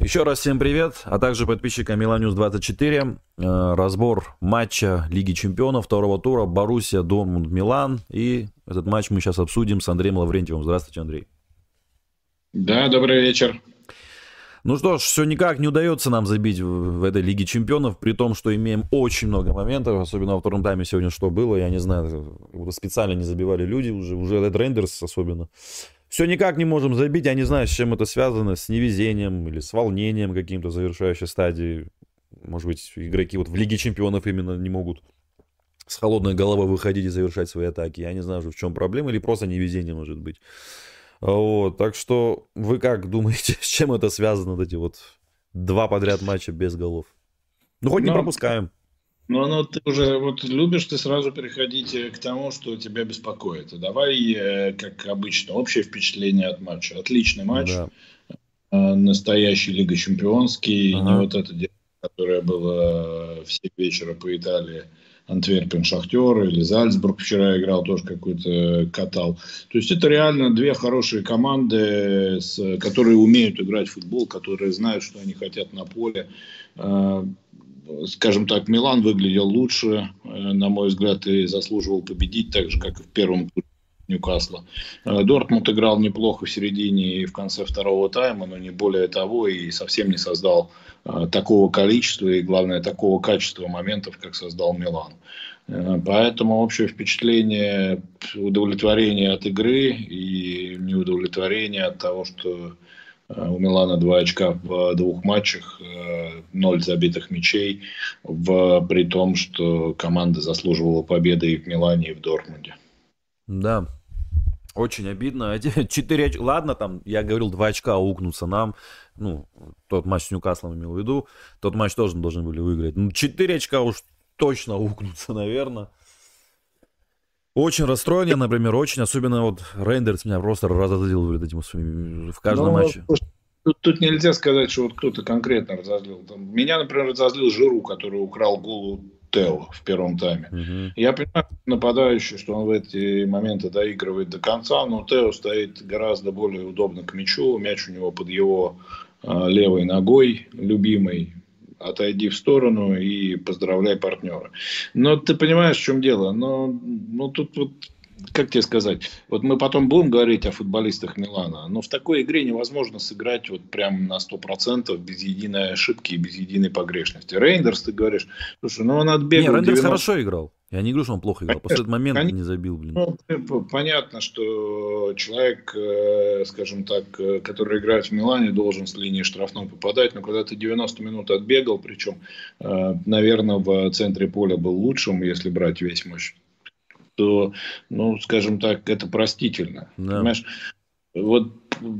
Еще раз всем привет, а также подписчикам Миланюс 24. Э, разбор матча Лиги Чемпионов второго тура Боруссия, Дормунд, Милан. И этот матч мы сейчас обсудим с Андреем Лаврентьевым. Здравствуйте, Андрей. Да, добрый вечер. Ну что ж, все никак не удается нам забить в, в этой Лиге Чемпионов, при том, что имеем очень много моментов, особенно во втором тайме сегодня что было, я не знаю, специально не забивали люди уже, уже Red Рендерс особенно. Все никак не можем забить. Я не знаю, с чем это связано. С невезением или с волнением каким-то завершающей стадии. Может быть, игроки вот в Лиге Чемпионов именно не могут с холодной головой выходить и завершать свои атаки. Я не знаю, в чем проблема. Или просто невезение может быть. Вот, так что вы как думаете, с чем это связано, вот эти вот два подряд матча без голов? Ну, хоть Но... не пропускаем. Ну, ну, ты уже вот любишь ты сразу переходить э, к тому, что тебя беспокоит. давай, э, как обычно, общее впечатление от матча. Отличный матч. Да. Э, настоящий Лига Чемпионский. Ага. Не вот это дело, которое было в 7 вечера по Италии. Антверпен Шахтер или Зальцбург вчера играл, тоже какой-то катал. То есть это реально две хорошие команды, которые умеют играть в футбол, которые знают, что они хотят на поле скажем так, Милан выглядел лучше, э, на мой взгляд, и заслуживал победить, так же, как и в первом туре Ньюкасла. Э, Дортмунд играл неплохо в середине и в конце второго тайма, но не более того, и совсем не создал э, такого количества и, главное, такого качества моментов, как создал Милан. Поэтому общее впечатление удовлетворения от игры и неудовлетворение от того, что у Милана два очка в двух матчах, ноль забитых мячей, в, при том, что команда заслуживала победы и в Милане, и в Дортмунде. Да, очень обидно. Четыре очка. Ладно, там, я говорил, два очка укнутся нам. Ну, тот матч с Ньюкаслом имел в виду. Тот матч тоже должны были выиграть. Ну, четыре очка уж точно укнутся, наверное. Очень расстроен я, например, очень. Особенно вот Рейндерс меня просто разозлил вот этим своими, в каждом ну, матче. Тут, тут нельзя сказать, что вот кто-то конкретно разозлил. Там, меня, например, разозлил Жиру, который украл голову Тео в первом тайме. Угу. Я понимаю, нападающий, что он в эти моменты доигрывает до конца, но Тео стоит гораздо более удобно к мячу. Мяч у него под его э, левой ногой, любимой отойди в сторону и поздравляй партнера. Но ты понимаешь, в чем дело? Но, ну, тут вот как тебе сказать, вот мы потом будем говорить о футболистах Милана, но в такой игре невозможно сыграть вот прям на 100% без единой ошибки и без единой погрешности. Рейндерс, ты говоришь, слушай, ну он отбегал... Не, Рейндерс 90... хорошо играл. Я не говорю, что он плохо играл. После этого момента не забил, блин. Ну, понятно, что человек, э, скажем так, э, который играет в Милане, должен с линии штрафной попадать. Но когда ты 90 минут отбегал, причем, э, наверное, в центре поля был лучшим, если брать весь матч, то, ну, скажем так, это простительно. Да. Понимаешь? Вот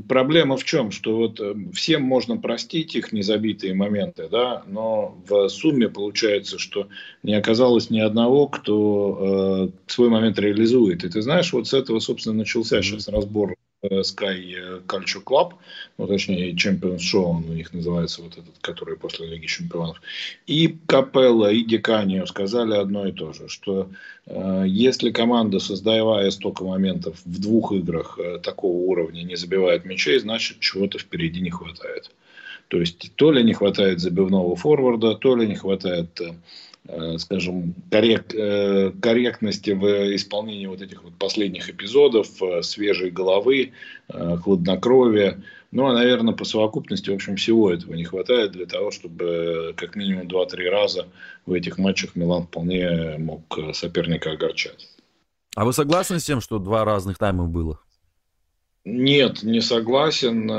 проблема в чем, что вот э, всем можно простить их незабитые моменты, да, но в сумме получается, что не оказалось ни одного, кто э, свой момент реализует. И ты знаешь, вот с этого, собственно, начался сейчас разбор Sky э, Culture Club, ну, точнее, Champions Show, он у них называется, вот этот, который после Лиги Чемпионов. И Капелла, и Диканио сказали одно и то же, что э, если команда, создавая столько моментов в двух играх э, такого уровня, не забивает мячей, значит, чего-то впереди не хватает. То есть, то ли не хватает забивного форварда, то ли не хватает э, Э, скажем, коррект, э, корректности в исполнении вот этих вот последних эпизодов, э, свежей головы, хладнокровия. Ну, а, наверное, по совокупности, в общем, всего этого не хватает для того, чтобы как минимум 2-3 раза в этих матчах Милан вполне мог соперника огорчать. А вы согласны с тем, что два разных тайма было? Нет, не согласен.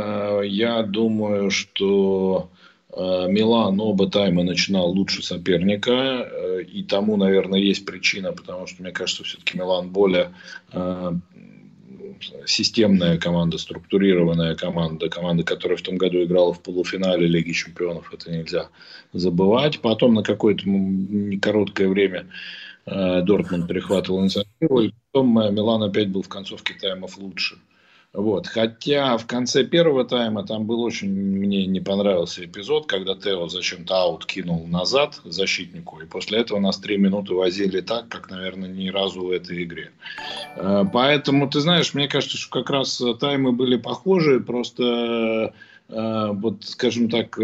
Я думаю, что Э, Милан оба тайма начинал лучше соперника, э, и тому, наверное, есть причина, потому что, мне кажется, все-таки Милан более э, системная команда, структурированная команда, команда, которая в том году играла в полуфинале Лиги Чемпионов, это нельзя забывать. Потом на какое-то короткое время Дортмунд перехватывал инициативу, и потом Милан опять был в концовке таймов лучше. Вот. Хотя в конце первого тайма там был очень, мне не понравился эпизод, когда Тео зачем-то аут кинул назад защитнику, и после этого нас три минуты возили так, как, наверное, ни разу в этой игре. Э, поэтому, ты знаешь, мне кажется, что как раз таймы были похожи, просто вот, скажем так,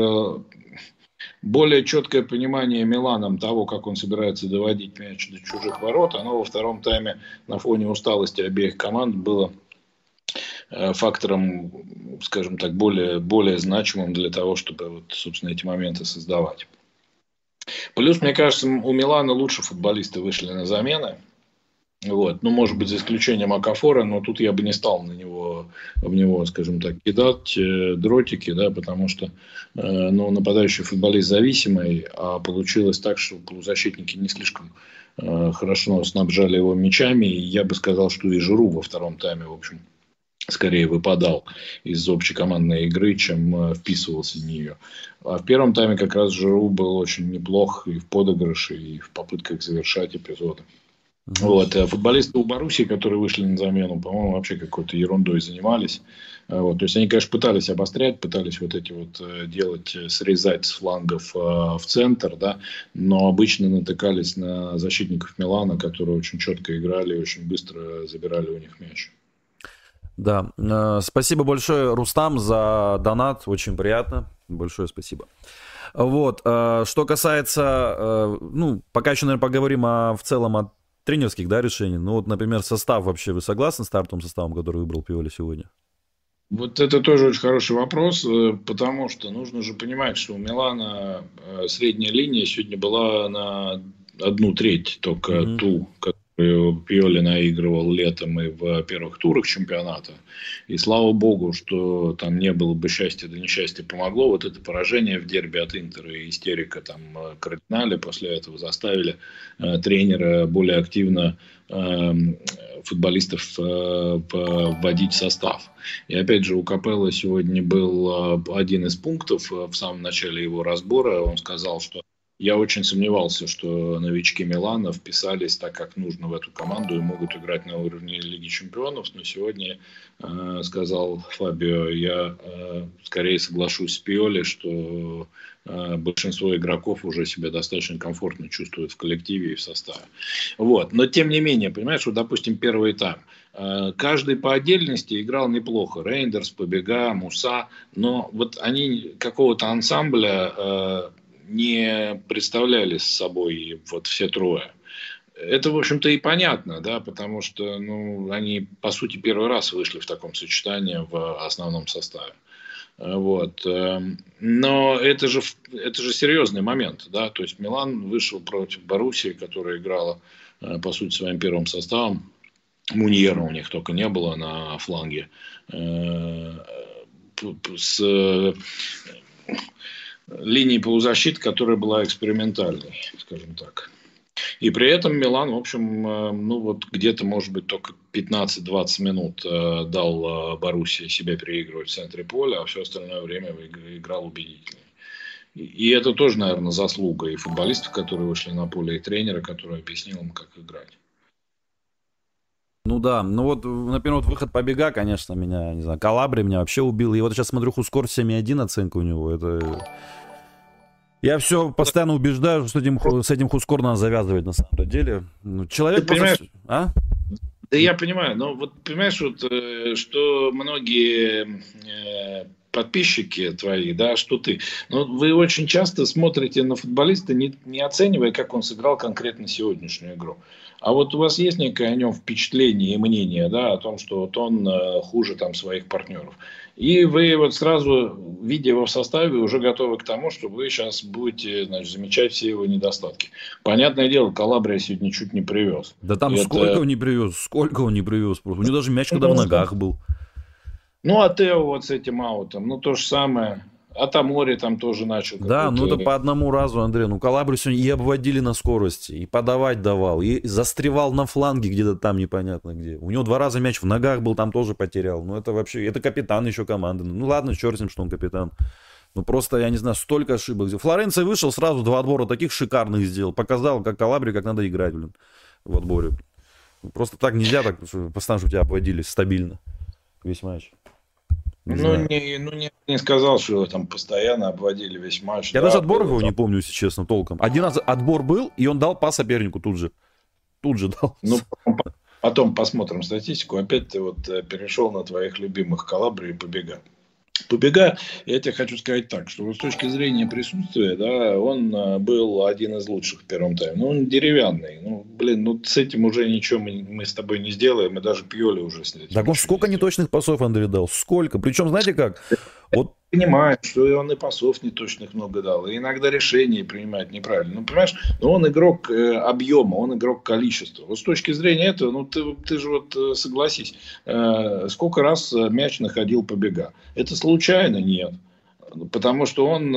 более четкое понимание Миланом того, как он собирается доводить мяч до чужих ворот, оно во втором тайме на фоне усталости обеих команд было э, фактором, скажем так, более, более значимым для того, чтобы, вот, собственно, эти моменты создавать. Плюс, мне кажется, у Милана лучше футболисты вышли на замены. Вот. Ну, может быть, за исключением Акафора, но тут я бы не стал на него, в него, скажем так, кидать э, дротики, да, потому что э, ну, нападающий футболист зависимый, а получилось так, что полузащитники не слишком э, хорошо снабжали его мячами. И я бы сказал, что и Жиру во втором тайме, в общем, скорее выпадал из общекомандной игры, чем э, вписывался в нее. А в первом тайме как раз Жиру был очень неплох и в подыгрыше, и в попытках завершать эпизоды. Вот. А футболисты у Баруси, которые вышли на замену, по-моему, вообще какой-то ерундой занимались. А вот. То есть они, конечно, пытались обострять, пытались вот эти вот э, делать, э, срезать с флангов в центр, да, но обычно натыкались на защитников Милана, которые очень четко играли и очень быстро забирали у них мяч. Да, спасибо большое, Рустам, за донат, очень приятно, большое спасибо. Вот, что касается, ну, пока еще, наверное, поговорим о, в целом о тренерских, да, решений. Ну вот, например, состав вообще, вы согласны с стартовым составом, который выбрал Пиоли сегодня? Вот это тоже очень хороший вопрос, э, потому что нужно же понимать, что у Милана э, средняя линия сегодня была на одну треть только mm-hmm. ту, Пиоли наигрывал летом и в первых турах чемпионата. И слава богу, что там не было бы счастья, да несчастье помогло. Вот это поражение в дерби от Интера и истерика там э, кардинали после этого заставили э, тренера более активно э, футболистов э, вводить в состав. И опять же, у Капелла сегодня был э, один из пунктов э, в самом начале его разбора. Он сказал, что я очень сомневался, что новички Милана вписались так, как нужно в эту команду и могут играть на уровне Лиги Чемпионов. Но сегодня, э, сказал Фабио, я э, скорее соглашусь с Пиоли, что э, большинство игроков уже себя достаточно комфортно чувствуют в коллективе и в составе. Вот. Но тем не менее, понимаешь, вот, допустим, первый этап. Каждый по отдельности играл неплохо. Рейндерс, Побега, Муса. Но вот они какого-то ансамбля не представляли с собой вот все трое. Это, в общем-то, и понятно, да, потому что ну, они, по сути, первый раз вышли в таком сочетании в основном составе. Вот. Эм, но это же, это же серьезный момент. Да? То есть Милан вышел против Боруссии, которая играла, э, по сути, своим первым составом. Муньера у них только не было на фланге. Э, с линии полузащиты, которая была экспериментальной, скажем так. И при этом Милан, в общем, э, ну вот где-то, может быть, только 15-20 минут э, дал э, Боруссии себя переигрывать в центре поля, а все остальное время играл убедительно. И это тоже, наверное, заслуга и футболистов, которые вышли на поле, и тренера, который объяснил им, как играть. Ну да, ну вот, например, вот выход побега, конечно, меня, не знаю, Калабри меня вообще убил. И вот сейчас смотрю, Хускор 7,1 оценка у него. Это... Я все постоянно убеждаю, что с этим, с этим Хускор надо завязывать на самом деле. Ну, человек Ты просто... А? Да я понимаю, но вот понимаешь, вот, э, что многие э, подписчики твои, да, что ты. Но вы очень часто смотрите на футболиста, не, не оценивая, как он сыграл конкретно сегодняшнюю игру. А вот у вас есть некое о нем впечатление и мнение, да, о том, что вот он э, хуже там своих партнеров. И вы вот сразу, видя его в составе, уже готовы к тому, что вы сейчас будете значит, замечать все его недостатки. Понятное дело, Калабрия сегодня чуть не привез. Да там Это... сколько он не привез, сколько он не привез. У него даже мяч когда в ногах был. Ну, а Тео вот с этим аутом, ну, то же самое. А Тамори там тоже начал. Да, ну это по одному разу, Андрей. Ну, Калабри сегодня и обводили на скорости, и подавать давал, и застревал на фланге где-то там непонятно где. У него два раза мяч в ногах был, там тоже потерял. Ну, это вообще, это капитан еще команды. Ну, ладно, черт с ним, что он капитан. Ну, просто, я не знаю, столько ошибок. Флоренция вышел, сразу два отбора таких шикарных сделал. Показал, как Калабри, как надо играть, блин, в отборе. Просто так нельзя, так постоянно, чтобы тебя обводили стабильно весь матч. Ну не, ну, не, не сказал, что его там постоянно обводили весь матч. Я да, даже отбор его там... не помню, если честно, толком. Один раз отбор был, и он дал по сопернику тут же. Тут же дал. Ну, потом посмотрим статистику. Опять ты вот э, перешел на твоих любимых Калабри и побега. Побега, я тебе хочу сказать так, что с точки зрения присутствия, да, он а, был один из лучших в первом тайме. Ну, он деревянный. Ну, блин, ну с этим уже ничего мы, мы с тобой не сделаем, мы даже Пьоли уже с этим. Так он сколько неточных пасов Андрей дал? Сколько? Причем, знаете как? Вот понимает, что он и пасов неточных много дал, и иногда решения принимает неправильно. Ну, понимаешь, но он игрок э, объема, он игрок количества. Вот с точки зрения этого, ну, ты, ты же вот э, согласись, э, сколько раз мяч находил побега? Это случайно? Нет. Потому что он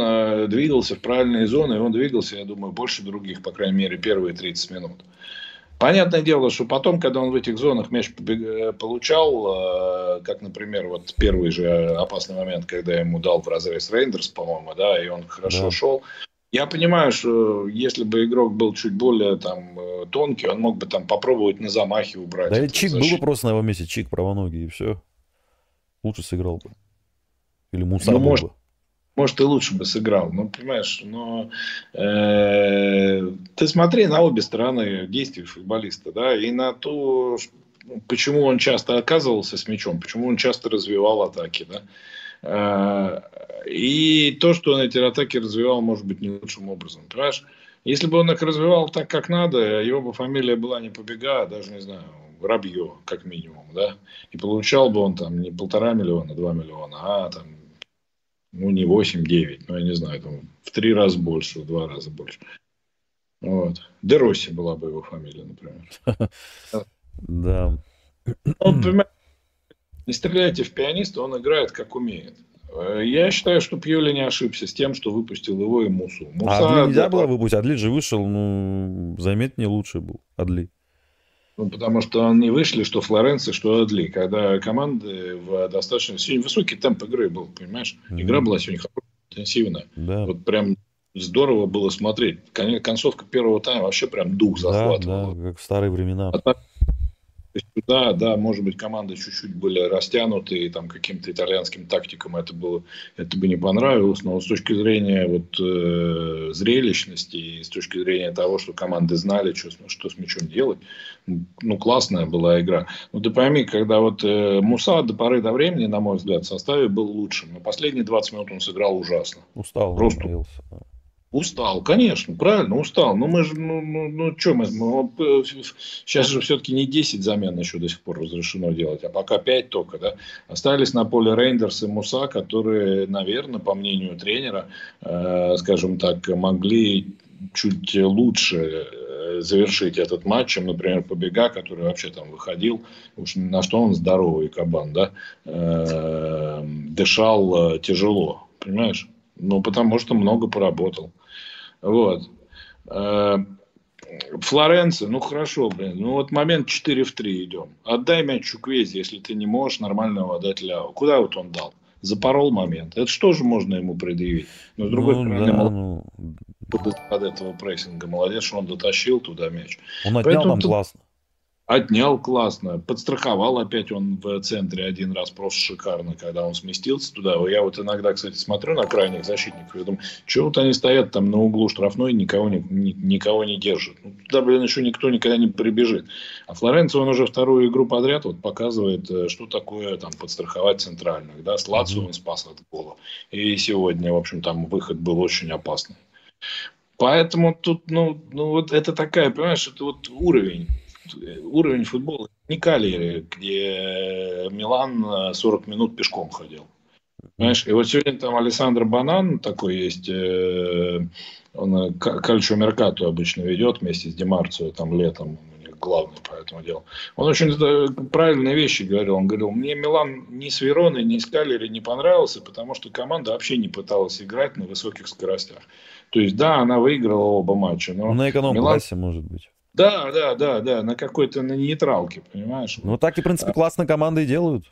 двигался в правильные зоны, и он двигался, я думаю, больше других, по крайней мере, первые 30 минут. Понятное дело, что потом, когда он в этих зонах мяч э, получал, э, как, например, вот первый же опасный момент, когда я ему дал в разрез Рейндерс, по-моему, да, и он хорошо да. шел, я понимаю, что если бы игрок был чуть более там э, тонкий, он мог бы там попробовать на замахе убрать. Да и Чик был бы просто на его месте, Чик правоногий, и все. Лучше сыграл бы. Или Муса ну, был может, бы может, и лучше бы сыграл. Ну, понимаешь, но э, ты смотри на обе стороны действий футболиста, да, и на то, почему он часто оказывался с мячом, почему он часто развивал атаки, да. Э, и то, что он эти атаки развивал, может быть, не лучшим образом. Понимаешь? Если бы он их развивал так, как надо, его бы фамилия была не Побега, а даже, не знаю, Рабье, как минимум, да, и получал бы он там не полтора миллиона, два миллиона, а там ну, не 8-9, но я не знаю, там, в три раза больше, в два раза больше. Вот. Деросси была бы его фамилия, например. Да. Он, понимаете, не стреляйте в пианиста, он играет как умеет. Я считаю, что Пьоли не ошибся с тем, что выпустил его и Мусу. Муса, а Адли нельзя было выпустить? Адли же вышел, ну, заметнее лучше был. Адли. Ну, потому что они вышли, что Флоренция, что Адли. Когда команды в достаточно... Сегодня высокий темп игры был, понимаешь? Mm-hmm. Игра была сегодня хорошая, интенсивная. Да. Вот прям здорово было смотреть. Концовка первого тайма вообще прям дух захватывала. Да, да, как в старые времена. А да, да, может быть, команды чуть-чуть были растянуты, и там каким-то итальянским тактикам это, было, это бы не понравилось, но с точки зрения вот, э, зрелищности и с точки зрения того, что команды знали, что, что с мячом делать, ну, классная была игра. Ну, ты пойми, когда вот э, Муса до поры до времени, на мой взгляд, в составе был лучшим, но последние 20 минут он сыграл ужасно. Устал. Просто Устал, конечно, правильно, устал. Но мы же, ну, ну, ну что мы, мы, сейчас же все-таки не 10 замен еще до сих пор разрешено делать, а пока 5 только, да. Остались на поле Рейндерс и Муса, которые, наверное, по мнению тренера, э, скажем так, могли чуть лучше э, завершить этот матч, чем, например, Побега, который вообще там выходил, уж на что он здоровый кабан, да, э, дышал э, тяжело, понимаешь? Ну, потому что много поработал. Вот. Э, Флоренция, ну хорошо, блин, ну вот момент 4 в 3 идем. Отдай мяч Чуквезе, если ты не можешь нормально его отдать Ляо. Куда вот он дал? Запорол момент. Это что же можно ему предъявить? Но с другой ну, стороны, да, молодец, ну... под этого прессинга молодец, что он дотащил туда мяч. Он отнял Поэтому там тут... классно. Отнял классно, подстраховал опять он в центре один раз просто шикарно, когда он сместился туда. Я вот иногда, кстати, смотрю на крайних защитников и думаю, что вот они стоят там на углу штрафной, никого не, ни, никого не держат. Ну, туда, блин, еще никто никогда не прибежит. А Флоренцо, он уже вторую игру подряд вот показывает, э, что такое там подстраховать центральных. Да? С Лацио он спас от гола. И сегодня, в общем, там выход был очень опасный. Поэтому тут, ну, ну вот это такая, понимаешь, это вот уровень уровень футбола не Калери, где Милан 40 минут пешком ходил. Понимаешь? И вот сегодня там Александр Банан такой есть, э, он Кальчо Меркату обычно ведет вместе с Демарцио там летом, у них главный по этому делу. Он очень правильные вещи говорил. Он говорил, мне Милан ни с Вероной, ни с Калери не понравился, потому что команда вообще не пыталась играть на высоких скоростях. То есть, да, она выиграла оба матча, но... На эконом-классе, Милан... может быть. Да, да, да, да, на какой-то на нейтралке, понимаешь? Ну, так и, в принципе, классно команды и делают.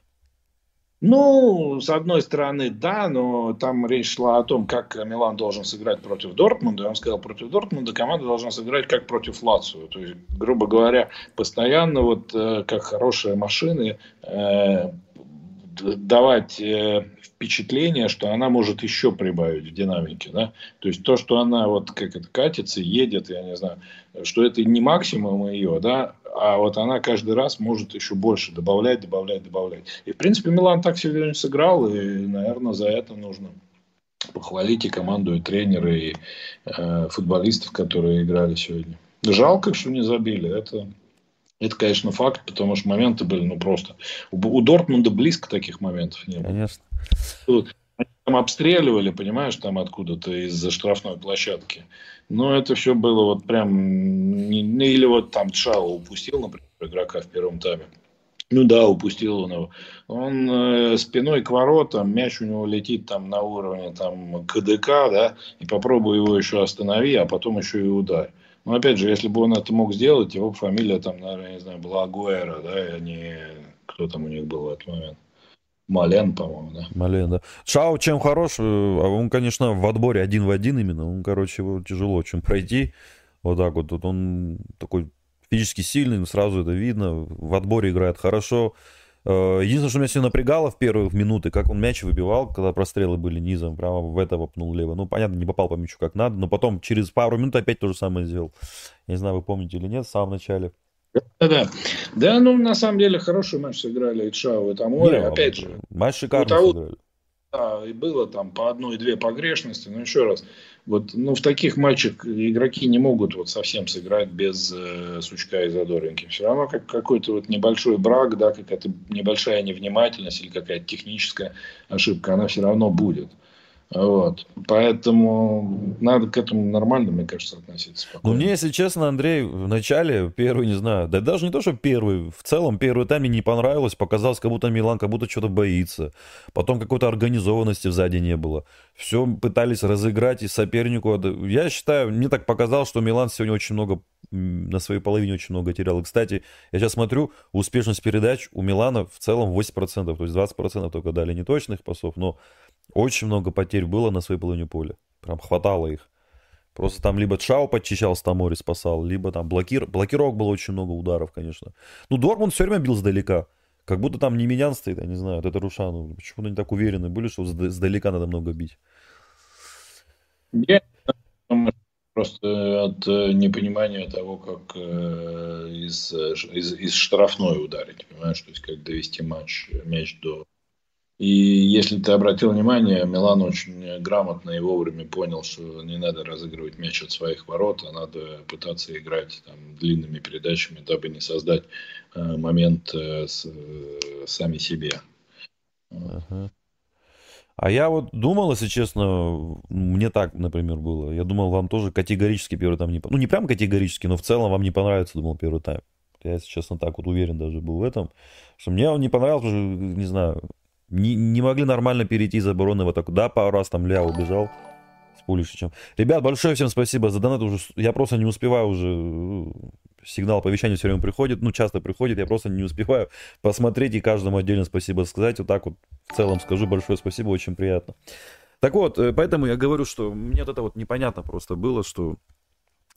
Ну, с одной стороны, да, но там речь шла о том, как Милан должен сыграть против Дортмунда. Он сказал, против Дортмунда команда должна сыграть как против Лацио. То есть, грубо говоря, постоянно, вот э, как хорошие машины, э, давать э, впечатление, что она может еще прибавить в динамике, да, то есть то, что она вот как это катится, едет, я не знаю, что это не максимум ее, да, а вот она каждый раз может еще больше добавлять, добавлять, добавлять. И, в принципе, Милан так сегодня сыграл, и, наверное, за это нужно похвалить и команду, и тренера, и э, футболистов, которые играли сегодня. Жалко, что не забили. Это, это, конечно, факт, потому что моменты были, ну, просто... У, у Дортмунда близко таких моментов не было. Конечно. Тут, там обстреливали, понимаешь, там откуда-то из-за штрафной площадки. Но это все было вот прям... Или вот там Шао упустил, например, игрока в первом тайме. Ну да, упустил он его. Он э, спиной к воротам, мяч у него летит там на уровне там КДК, да, и попробуй его еще останови, а потом еще и ударь. Но опять же, если бы он это мог сделать, его фамилия там, наверное, не знаю, была Агуэра, да, а не кто там у них был в этот момент. Мален, по-моему, да. Мален, да. Шао чем хорош, э, а он, конечно, в отборе один в один именно, он, короче, его тяжело очень пройти. Вот так вот, вот он такой физически сильный, сразу это видно, в отборе играет хорошо. Э, единственное, что меня все напрягало в первые минуты, как он мяч выбивал, когда прострелы были низом, прямо в это попнул лево. Ну, понятно, не попал по мячу как надо, но потом через пару минут опять то же самое сделал. Я не знаю, вы помните или нет, в самом начале. Да, да. Да, ну, на самом деле, хороший матч сыграли и Чао, и Тамори. Опять же, матч шикарно того, сыграли. Да, и было там по одной-две погрешности, но еще раз, вот, ну, в таких матчах игроки не могут вот совсем сыграть без э, сучка и задоринки. Все равно как какой-то вот небольшой брак, да, какая-то небольшая невнимательность или какая-то техническая ошибка, она все равно будет. Вот. Поэтому надо к этому нормально, мне кажется, относиться. Ну, мне, если честно, Андрей, в начале, первый, не знаю, да даже не то, что первый, в целом первый тайм мне не понравилось, показалось, как будто Милан как будто что-то боится. Потом какой-то организованности сзади не было. Все пытались разыграть и сопернику. Я считаю, мне так показалось, что Милан сегодня очень много, на своей половине очень много терял. И, кстати, я сейчас смотрю, успешность передач у Милана в целом 8%, то есть 20% только дали неточных пасов, но очень много потерь было на своей половине поля. Прям хватало их. Просто там либо Чао подчищал с Тамори, спасал, либо там блокир... блокировок было очень много ударов, конечно. Ну, Дормунд все время бил сдалека. Как будто там не Менян стоит, я не знаю, это Рушану. Почему-то они так уверены были, что сдалека надо много бить. Я просто от э, непонимания того, как э, из, из, из штрафной ударить, понимаешь, то есть как довести матч, мяч до и если ты обратил внимание, Милан очень грамотно и вовремя понял, что не надо разыгрывать мяч от своих ворот, а надо пытаться играть там, длинными передачами, дабы не создать э, момент э, с, э, сами себе. А я вот думал, если честно, мне так, например, было. Я думал, вам тоже категорически первый тайм не... Ну, не прям категорически, но в целом вам не понравится, думал, первый тайм. Я, если честно, так вот уверен даже был в этом. Что мне он не понравился, потому что, не знаю, не, не могли нормально перейти из обороны вот так. Да, пару раз там Ля убежал с Пулишичем. Ребят, большое всем спасибо за донат. Уже, я просто не успеваю уже э, сигнал оповещания все время приходит, ну, часто приходит, я просто не успеваю посмотреть и каждому отдельно спасибо сказать. Вот так вот в целом скажу большое спасибо, очень приятно. Так вот, э, поэтому я говорю, что мне вот это вот непонятно просто было, что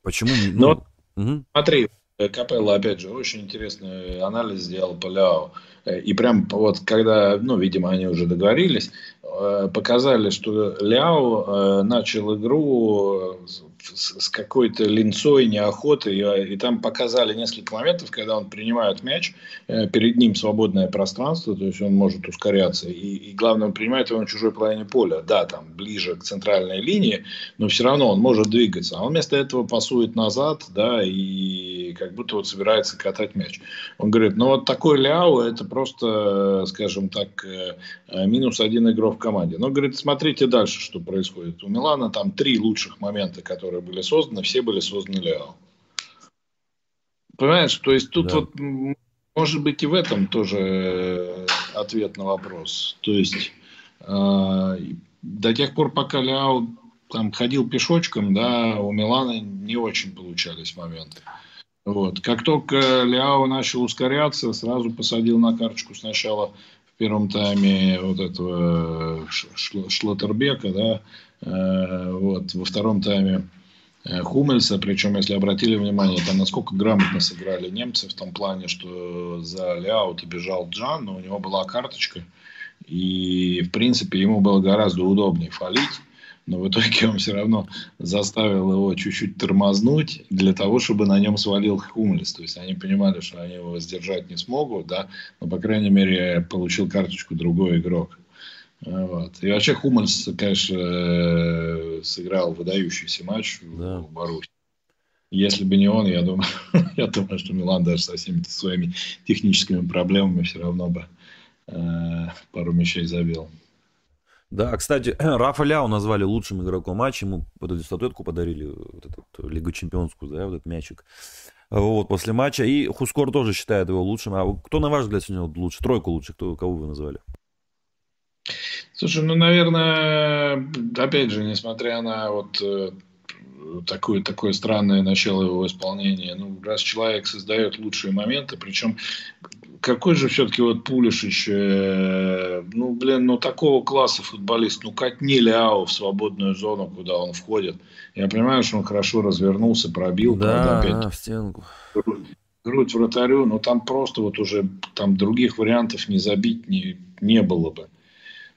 почему... Ну, Но, угу. смотри, Капелла, опять же, очень интересный анализ сделал Поляо. Э, и прям вот когда, ну, видимо, они уже договорились, э, показали, что Ляо э, начал игру с какой-то линцой, неохотой, и, и там показали несколько моментов, когда он принимает мяч, э, перед ним свободное пространство, то есть он может ускоряться, и, и главное, он принимает его на чужой половине поля, да, там ближе к центральной линии, но все равно он может двигаться, а он вместо этого пасует назад, да, и как будто вот собирается катать мяч. Он говорит, ну вот такой Ляо, это просто, скажем так, э, э, минус один игрок в команде. Но, говорит, смотрите дальше, что происходит. У Милана там три лучших момента, которые которые были созданы, все были созданы Лео. Понимаешь, то есть тут да. вот может быть и в этом тоже э, ответ на вопрос. То есть э, до тех пор, пока Ляо там ходил пешочком, да, у Милана не очень получались моменты. Вот. Как только Ляо начал ускоряться, сразу посадил на карточку сначала в первом тайме вот этого Шлоттербека, да, э, вот, во втором тайме Э, Хумельса, причем, если обратили внимание, там насколько грамотно сыграли немцы в том плане, что за Ляута бежал Джан, но у него была карточка, и, в принципе, ему было гораздо удобнее фалить, но в итоге он все равно заставил его чуть-чуть тормознуть для того, чтобы на нем свалил Хумлис. То есть они понимали, что они его сдержать не смогут, да, но, по крайней мере, получил карточку другой игрок. Вот. И вообще Хумельс, конечно, э, сыграл выдающийся матч да. в Баруси. Если бы не он, я думаю, я думаю, что Милан даже со всеми своими техническими проблемами все равно бы э, пару мячей забил. Да, кстати, Рафа Ляу назвали лучшим игроком матча, ему вот эту статуэтку подарили, вот эту Лигу Чемпионскую, да, вот этот мячик. Вот, после матча. И Хускор тоже считает его лучшим. А кто, на ваш взгляд, сегодня лучше? Тройку лучше, кто, кого вы назвали? Слушай, ну, наверное, опять же, несмотря на вот э, такое, такое странное начало его исполнения. Ну, раз человек создает лучшие моменты, причем какой же все-таки вот Пулишич, э, ну, блин, ну, такого класса футболист, ну, катни Ляо в свободную зону, куда он входит. Я понимаю, что он хорошо развернулся, пробил. Да, опять да, в стенку. Грудь, грудь вратарю, но там просто вот уже там других вариантов не забить не, не было бы.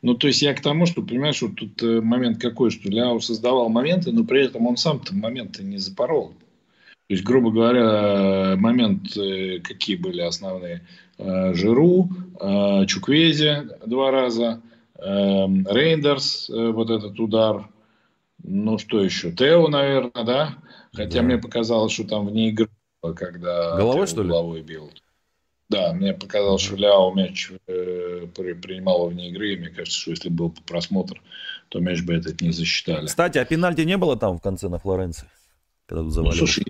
Ну, то есть я к тому, что, понимаешь, вот тут э, момент какой, что Ляо создавал моменты, но при этом он сам-то моменты не запорол. То есть, грубо говоря, моменты какие были основные? Э, Жиру, э, Чуквези два раза, Рейндерс, вот этот удар, ну что еще, Тео, наверное, да? Хотя да. мне показалось, что там вне игры, когда головой, Тео что ли? головой бил. Да, мне показалось, что Ляо мяч э, принимал вне игры. И мне кажется, что если был просмотр, то мяч бы этот не засчитали. Кстати, а пенальти не было там в конце на Флоренции? Когда? Ну, слушай,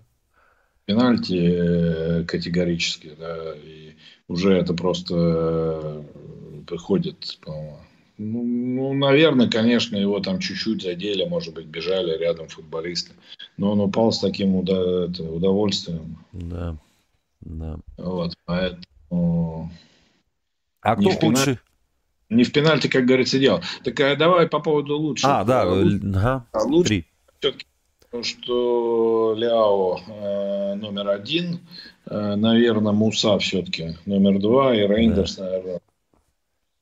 пенальти э, категорически, да, и уже это просто приходит, э, по-моему, ну, ну, наверное, конечно, его там чуть-чуть задели, может быть, бежали рядом футболисты. Но он упал с таким удовольствием. Да. Да. Вот, поэтому... А кто худший? Не в пенальти, как говорится, дело. Так а давай по поводу лучшего. А, да, ага. А лучше все-таки что Ляо э, номер один, э, наверное, Муса все-таки номер два, и Рейндерс, да. наверное,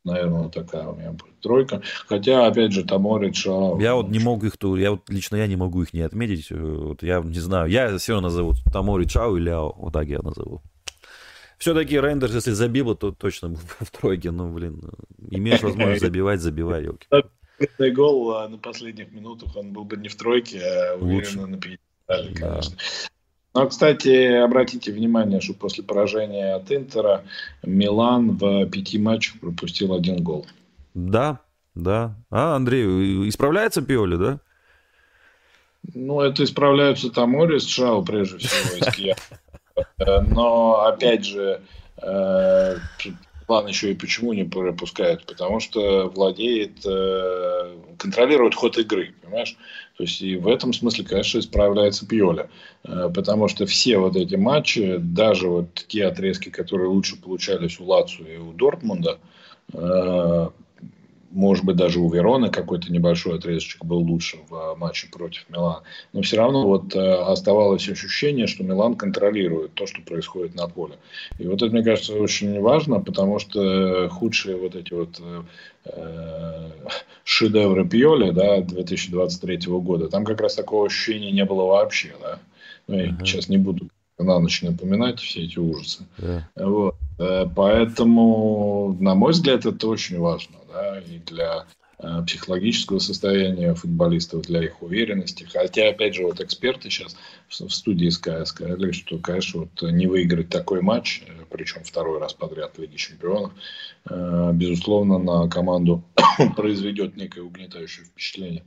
наверное, такая у меня будет тройка. Хотя, опять же, Тамори, Шао. Я вот не могу их, я вот лично я не могу их не отметить. Вот я не знаю, я все назову Тамори, Чао и Ляо, вот так я назову. Все-таки Рейндерс, если забил, то точно был в тройке. Ну, блин, имеешь возможность забивать, забивай, елки. гол а на последних минутах, он был бы не в тройке, а уверенно на пьедестале, конечно. Но, кстати, обратите внимание, что после поражения от Интера Милан в пяти матчах пропустил один гол. Да, да. А, Андрей, исправляется Пиоли, да? Ну, это исправляются Тамори с Шау, прежде всего, из Но, опять же, э, план еще и почему не пропускает? Потому что владеет, э, контролирует ход игры, понимаешь? То есть и в этом смысле, конечно, исправляется Пьоля. Э, потому что все вот эти матчи, даже вот те отрезки, которые лучше получались у Лацу и у Дортмунда, может быть, даже у Вероны какой-то небольшой отрезочек был лучше в э, матче против Милана. Но все равно вот э, оставалось ощущение, что Милан контролирует то, что происходит на поле. И вот это, мне кажется, очень важно, потому что худшие вот эти вот э, шедевры Пьоли да, 2023 года, там как раз такого ощущения не было вообще. Да? Ну, я uh-huh. сейчас не буду на ночь напоминать все эти ужасы. Yeah. Вот. Поэтому, на мой взгляд, это очень важно да, и для э, психологического состояния футболистов, для их уверенности. Хотя, опять же, вот эксперты сейчас в студии Sky сказали, что, конечно, вот не выиграть такой матч, э, причем второй раз подряд в Лиге Чемпионов, э, безусловно, на команду произведет некое угнетающее впечатление.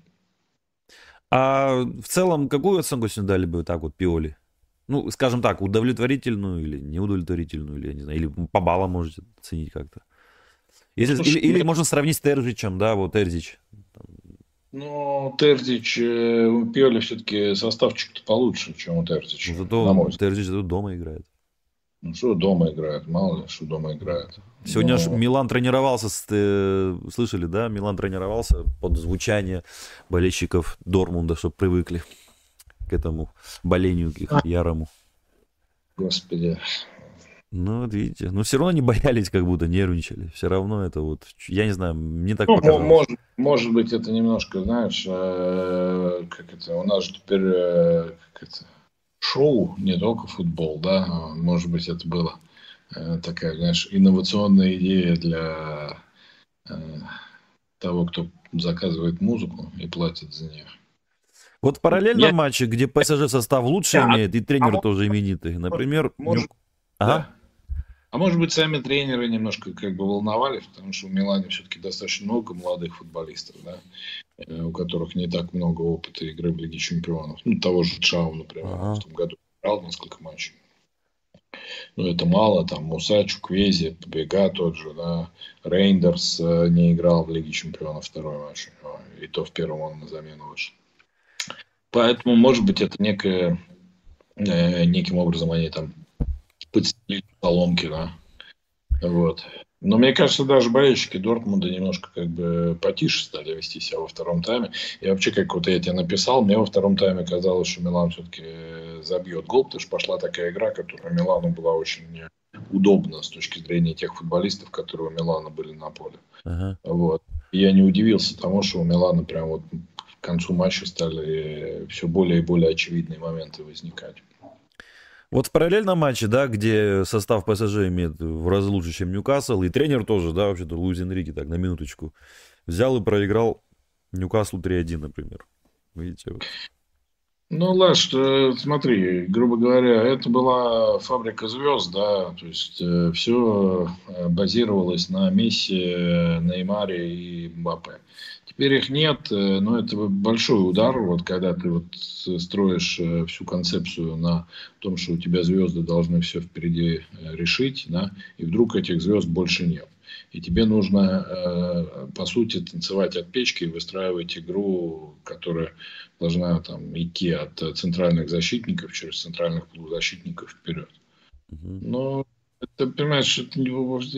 А в целом, какую оценку сегодня дали бы так вот Пиоли? Ну, скажем так, удовлетворительную или неудовлетворительную, или, я не знаю, или по баллам можете оценить как-то? Если, Слушай, или, или можно сравнить с Терзичем, да, вот Терзич. Ну, Терзич, э, у Пиоли все-таки составчик-то получше, чем у Терзича. Ну, зато Терзич зато дома играет. Ну, что дома играет, мало ли, что дома играет. Сегодня Но... Милан тренировался, э, слышали, да? Милан тренировался под звучание болельщиков Дормунда, чтобы привыкли к этому болению к их а. ярому. Господи. Ну, вот видите. Но все равно не боялись, как будто нервничали. Все равно это вот, я не знаю, мне так ну, показалось. Может, может быть, это немножко, знаешь, э, как это, у нас же теперь э, как это, шоу, не только футбол, да, может быть, это было э, такая, знаешь, инновационная идея для э, того, кто заказывает музыку и платит за нее. Вот в параллельном я... матче, где ПСЖ состав лучше я... имеет, и тренер а тоже именитый, например... Может, ага. да. А может быть, сами тренеры немножко как бы волновались, потому что в Милане все-таки достаточно много молодых футболистов, да, э, у которых не так много опыта игры в Лиге Чемпионов. Ну, того же Чао, например, ага. в том году играл несколько матчей. Ну, это мало, там Муса, Чуквези, Побега тот же, да, Рейндерс э, не играл в Лиге Чемпионов второй матч, и то в первом он на замену вышел. Поэтому, может быть, это некое, э, неким образом они там подстелили поломки, да. Вот. Но мне кажется, даже болельщики Дортмунда немножко как бы потише стали вести себя во втором тайме. И вообще, как вот я тебе написал, мне во втором тайме казалось, что Милан все-таки забьет гол, потому что пошла такая игра, которая Милану была очень удобна с точки зрения тех футболистов, которые у Милана были на поле. Uh-huh. Вот. И я не удивился тому, что у Милана прям вот концу матча стали все более и более очевидные моменты возникать. Вот в параллельном матче, да, где состав ПСЖ имеет в разы лучше, чем Ньюкасл, и тренер тоже, да, вообще-то Луиз Энрике, так, на минуточку, взял и проиграл Ньюкаслу 3-1, например. Видите, вот. Ну, Лаш, смотри, грубо говоря, это была фабрика звезд, да, то есть э, все э, базировалось на Месси, Неймаре и Мбаппе. Теперь их нет, э, но это большой удар, вот когда ты вот строишь э, всю концепцию на том, что у тебя звезды должны все впереди э, решить, да, и вдруг этих звезд больше нет. И тебе нужно, по сути, танцевать от печки и выстраивать игру, которая должна там, идти от центральных защитников через центральных полузащитников вперед. Но это, понимаешь, это,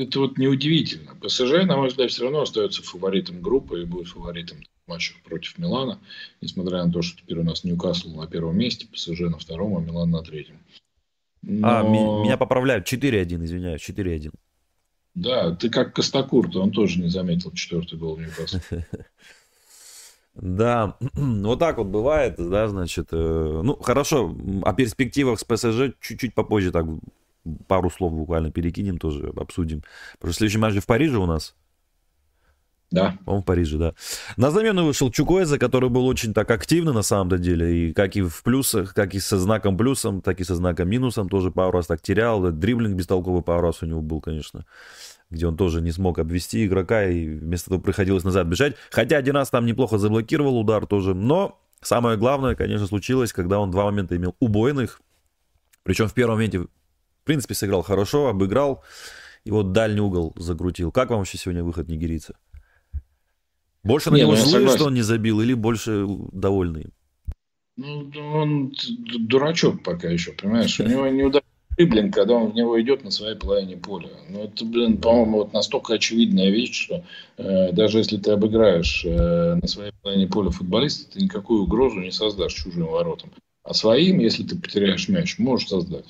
это вот неудивительно. ПСЖ, на мой взгляд, все равно остается фаворитом группы и будет фаворитом в матчах против Милана, несмотря на то, что теперь у нас Ньюкасл на первом месте, ПСЖ на втором, а Милан на третьем. А, Но... А, меня поправляют, 4-1, извиняюсь, 4-1. Да, ты как Костакур, то он тоже не заметил четвертый гол Ньюкасла. Да, вот так вот бывает, да, значит, э, ну, хорошо, о перспективах с ПСЖ чуть-чуть попозже так пару слов буквально перекинем, тоже обсудим. Потому что следующий матч в Париже у нас. Да. По-моему, в Париже, да. На замену вышел Чукуэза, который был очень так активный на самом деле. И как и в плюсах, как и со знаком плюсом, так и со знаком минусом тоже пару раз так терял. Дриблинг бестолковый пару раз у него был, конечно. Где он тоже не смог обвести игрока, и вместо того приходилось назад бежать. Хотя один раз там неплохо заблокировал удар тоже. Но самое главное, конечно, случилось, когда он два момента имел убойных. Причем в первом моменте принципе, сыграл хорошо, обыграл. И вот дальний угол закрутил. Как вам вообще сегодня выход нигерийца? Больше на не, него ну, злые, что он не забил, или больше довольный? Ну, он дурачок пока еще, понимаешь? У него не удается блин, когда он в него идет на своей половине поля. Ну, это, блин, по-моему, вот настолько очевидная вещь, что э, даже если ты обыграешь э, на своей половине поля футболиста, ты никакую угрозу не создашь чужим воротам. А своим, если ты потеряешь мяч, можешь создать.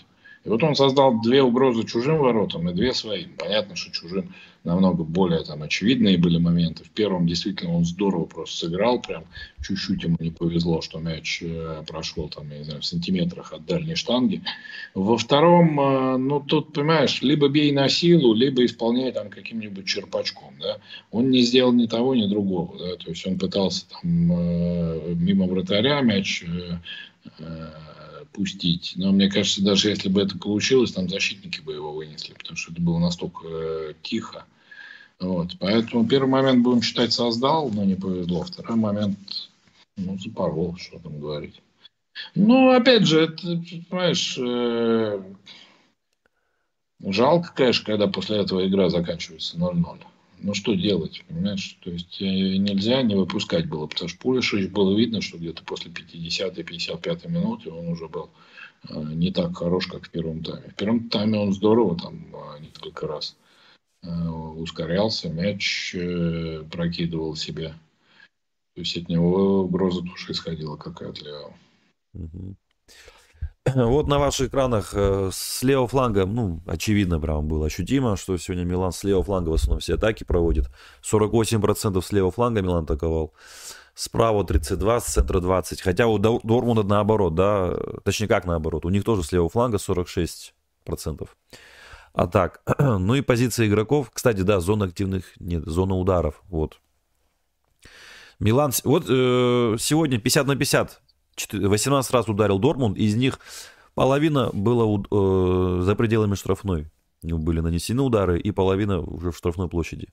И вот он создал две угрозы чужим воротам и две своим. Понятно, что чужим намного более там очевидные были моменты. В первом действительно он здорово просто сыграл, прям чуть-чуть ему не повезло, что мяч э, прошел там, я не знаю, в сантиметрах от дальней штанги. Во втором, э, ну тут, понимаешь, либо бей на силу, либо исполняй там каким-нибудь черпачком, да. Он не сделал ни того, ни другого, да, то есть он пытался там э, мимо вратаря мяч пустить. Но мне кажется, даже если бы это получилось, там защитники бы его вынесли, потому что это было настолько э, тихо. Вот. Поэтому первый момент, будем считать, создал, но не повезло. Второй момент, ну, запорол, что там говорить. Ну, опять же, это, понимаешь, э, жалко, конечно, когда после этого игра заканчивается 0-0 ну что делать, понимаешь? То есть э, нельзя не выпускать было, потому что Пулишич было видно, что где-то после 50-55 минуты он уже был э, не так хорош, как в первом тайме. В первом тайме он здорово там э, несколько раз ускорялся, мяч прокидывал себе. То есть от него угроза тоже исходила, как и от Лео. Вот на ваших экранах э, с левого фланга, ну, очевидно, прям было ощутимо, что сегодня Милан с левого фланга в основном все атаки проводит. 48% с левого фланга Милан атаковал. Справа 32, с центра 20. Хотя у Дормунда наоборот, да, точнее как наоборот. У них тоже с левого фланга 46%. А так, ну и позиция игроков. Кстати, да, зона активных нет, зона ударов. Вот. Милан, вот э, сегодня 50 на 50 18 раз ударил Дормунд, из них половина была э, за пределами штрафной. Были нанесены удары, и половина уже в штрафной площади.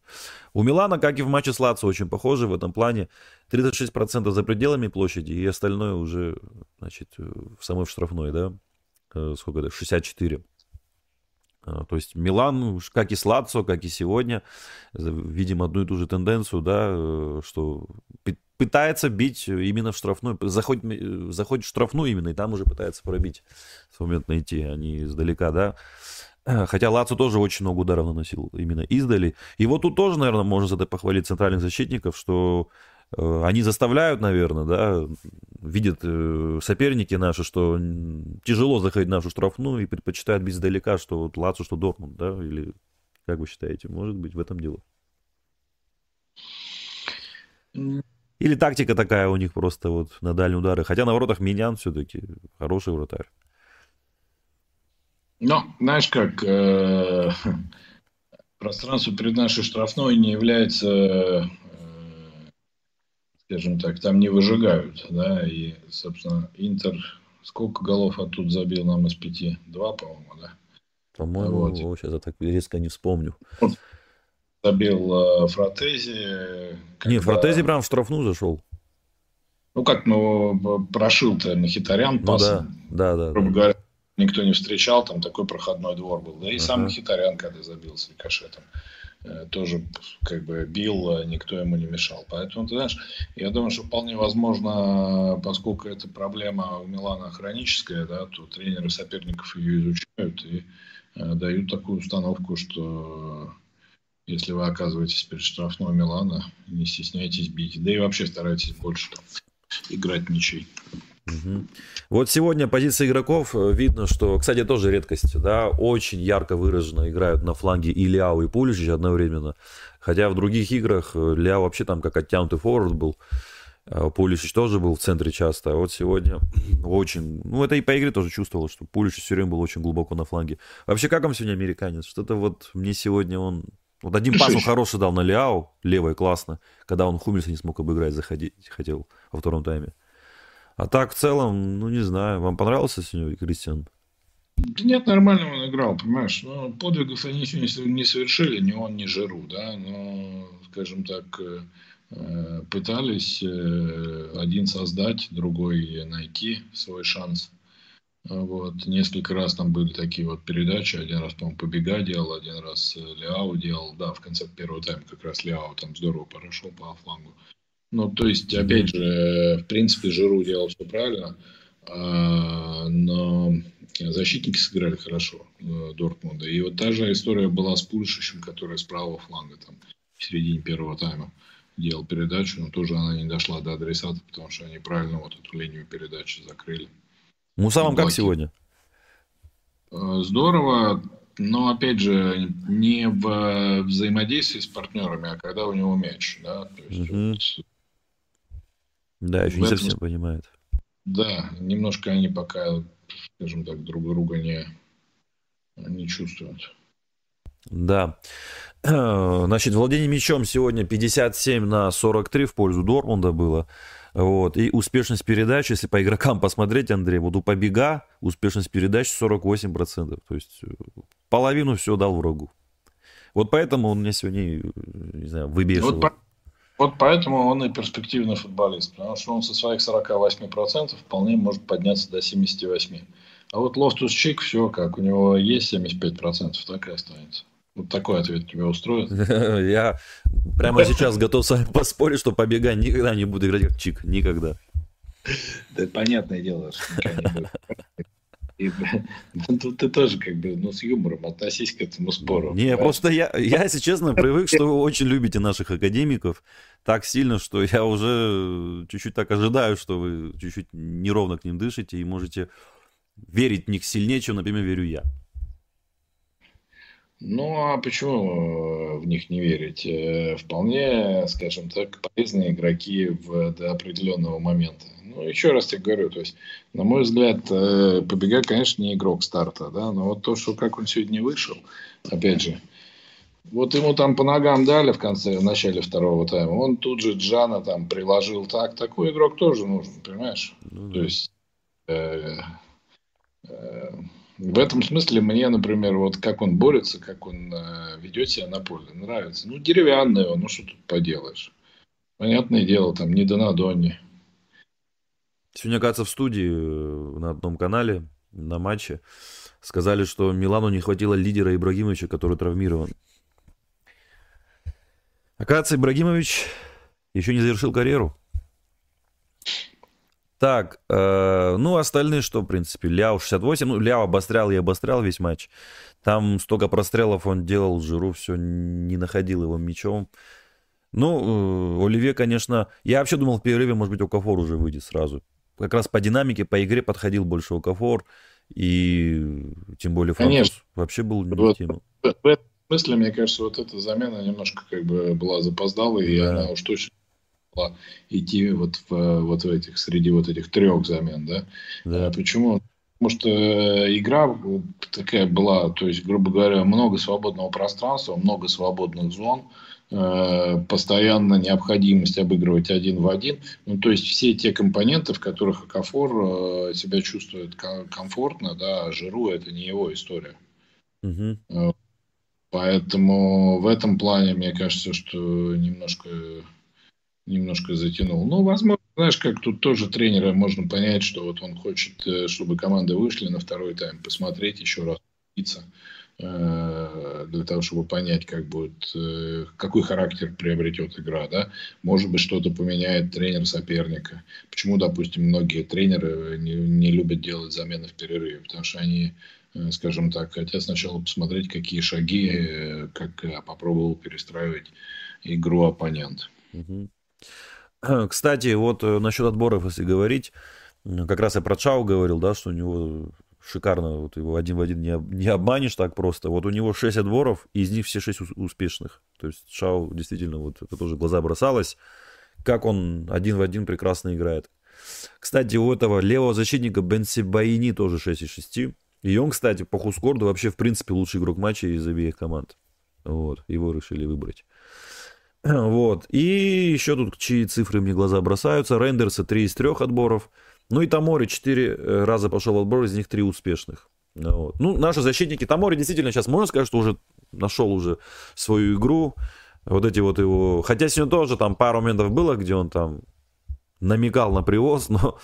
У Милана, как и в матче с Лацо, очень похоже в этом плане. 36% за пределами площади, и остальное уже, значит, в самой штрафной, да? Э, сколько это? 64. А, то есть Милан, как и с Лацо, как и сегодня, видим одну и ту же тенденцию, да, э, что пытается бить именно в штрафную, заходит, э, заходит в штрафную именно, и там уже пытается пробить, в момент найти, а не издалека, да. Хотя Лацо тоже очень много ударов наносил именно издали. И вот тут тоже, наверное, можно за это похвалить центральных защитников, что э, они заставляют, наверное, да, видят э, соперники наши, что тяжело заходить в нашу штрафную и предпочитают бить издалека, что вот Лацо, что Дортмунд, да, или как вы считаете, может быть в этом дело? Или тактика такая у них просто вот на дальние удары. Хотя на воротах Минян все-таки хороший вратарь. Ну, знаешь как, э, пространство перед нашей штрафной не является, э, скажем так, там не выжигают, да, и, собственно, Интер сколько голов оттуда забил нам из пяти? Два, по-моему, да? По-моему, вот. сейчас я так резко не вспомню. Вот забил э, Фратези. Когда... Не, Фратези прям в штрафную зашел. Ну как, ну, прошил-то Махитарян ну, Да, да, да. Грубо да. говоря, никто не встречал, там такой проходной двор был. Да и uh-huh. сам Махитарян, когда забил с рикошетом, э, тоже как бы бил, а никто ему не мешал. Поэтому, ты знаешь, я думаю, что вполне возможно, поскольку эта проблема у Милана хроническая, да, то тренеры соперников ее изучают и э, дают такую установку, что если вы оказываетесь перед штрафной Милана, не стесняйтесь бить. Да и вообще старайтесь больше там, играть ничей. Угу. Вот сегодня позиция игроков э, видно, что, кстати, тоже редкость, да, очень ярко выраженно играют на фланге и Ляо, и Пуличич одновременно. Хотя в других играх э, Ляо вообще там как оттянутый форвард был. А Пулишич тоже был в центре часто, а вот сегодня очень... Ну, это и по игре тоже чувствовал, что Пулишич все время был очень глубоко на фланге. Вообще, как он сегодня американец? Что-то вот мне сегодня он вот один пас он хороший дал на Ляо, левой классно, когда он Хумельса не смог обыграть, заходить хотел во втором тайме. А так, в целом, ну, не знаю, вам понравился сегодня Кристиан? Да нет, нормально он играл, понимаешь. Но подвигов они сегодня не совершили, ни он, ни Жиру, да. Но, скажем так, э, пытались э, один создать, другой найти свой шанс. Вот, несколько раз там были такие вот передачи. Один раз, по-моему, Побега делал, один раз э, Ляо делал. Да, в конце первого тайма как раз Ляо там здорово прошел по флангу. Ну, то есть, опять же, в принципе, Жиру делал все правильно, а, но защитники сыграли хорошо э, Дортмунда. И вот та же история была с Пульшичем, который с правого фланга там в середине первого тайма делал передачу, но тоже она не дошла до адресата, потому что они правильно вот эту линию передачи закрыли. Муса вам как сегодня? Э, здорово, но опять же не в взаимодействии с партнерами, а когда у него мяч, да. То есть, угу. вот, да, еще не этом... совсем понимает. Да, немножко они пока, скажем так, друг друга не, не чувствуют. Да. Значит, владение мячом сегодня 57 на 43 в пользу Дормунда было. Вот. И успешность передач, если по игрокам посмотреть, Андрей, вот у Побега успешность передач 48%. То есть э, половину все дал врагу. Вот поэтому он меня сегодня, э, не знаю, выбешивал. Вот, вот поэтому он и перспективный футболист. Потому что он со своих 48% вполне может подняться до 78%. А вот Лофтус Чик, все как, у него есть 75%, так и останется. Вот такой ответ тебя устроит? Я прямо сейчас готов с вами поспорить, что побега никогда не буду играть как Чик. Никогда. Да понятное дело, что И, ну, тут ты тоже как бы ну, с юмором относись к этому спору. Не, да? просто я, я, если честно, привык, что вы очень любите наших академиков так сильно, что я уже чуть-чуть так ожидаю, что вы чуть-чуть неровно к ним дышите и можете верить в них сильнее, чем, например, верю я. Ну, а почему в них не верить? Э, вполне, скажем так, полезные игроки в, до определенного момента. Ну, еще раз тебе говорю, то есть, на мой взгляд, э, Побега, конечно, не игрок старта, да, но вот то, что как он сегодня вышел, опять же, вот ему там по ногам дали в конце, в начале второго тайма, он тут же Джана там приложил так, такой игрок тоже нужен, понимаешь? Ну, да. То есть, э, э, в этом смысле мне, например, вот как он борется, как он э, ведет себя на поле, нравится. Ну, деревянный он, ну что тут поделаешь. Понятное дело, там не до надони. Сегодня, кажется, в студии э, на одном канале, на матче, сказали, что Милану не хватило лидера Ибрагимовича, который травмирован. Оказывается, Ибрагимович еще не завершил карьеру. Так, э, ну, остальные что, в принципе, Ляо 68, ну, Ляо обострял и обострял весь матч. Там столько прострелов он делал, Жиру все не находил его мячом. Ну, э, Оливье, конечно, я вообще думал в перерыве, может быть, Окафор уже выйдет сразу. Как раз по динамике, по игре подходил больше Окафор, и тем более француз конечно. вообще был не вот, тему. В этом смысле, мне кажется, вот эта замена немножко как бы была запоздалой, да. и она уж точно идти вот в, вот в этих, среди вот этих трех замен, да? да. А почему? Потому что э, игра такая была, то есть, грубо говоря, много свободного пространства, много свободных зон, э, постоянно необходимость обыгрывать один в один. Ну, то есть все те компоненты, в которых Акафор э, себя чувствует комфортно, да, а Жиру это не его история. Угу. Поэтому в этом плане мне кажется, что немножко немножко затянул. Ну, возможно, знаешь, как тут тоже тренера можно понять, что вот он хочет, э, чтобы команды вышли на второй тайм, посмотреть еще раз, э, для того, чтобы понять, как будет, э, какой характер приобретет игра, да. Может быть, что-то поменяет тренер соперника. Почему, допустим, многие тренеры не, не любят делать замены в перерыве? Потому что они, скажем так, хотят сначала посмотреть, какие шаги, как попробовал перестраивать игру оппонент. Угу. Кстати, вот э, насчет отборов, если говорить, как раз я про Чау говорил, да, что у него шикарно, вот его один в один не, не обманешь так просто. Вот у него 6 отборов, и из них все 6 успешных. То есть Чау действительно, вот это тоже глаза бросалось, как он один в один прекрасно играет. Кстати, у этого левого защитника Бенси Баини тоже 6 из 6. И он, кстати, по Хускорду вообще, в принципе, лучший игрок матча из обеих команд. Вот, его решили выбрать. Вот. И еще тут чьи цифры мне глаза бросаются. Рендерса 3 из 3 отборов. Ну и Тамори 4 э, раза пошел отбор, из них 3 успешных. Вот. Ну, наши защитники. Тамори действительно сейчас можно сказать, что уже нашел уже свою игру. Вот эти вот его... Хотя сегодня тоже там пару моментов было, где он там намекал на привоз, но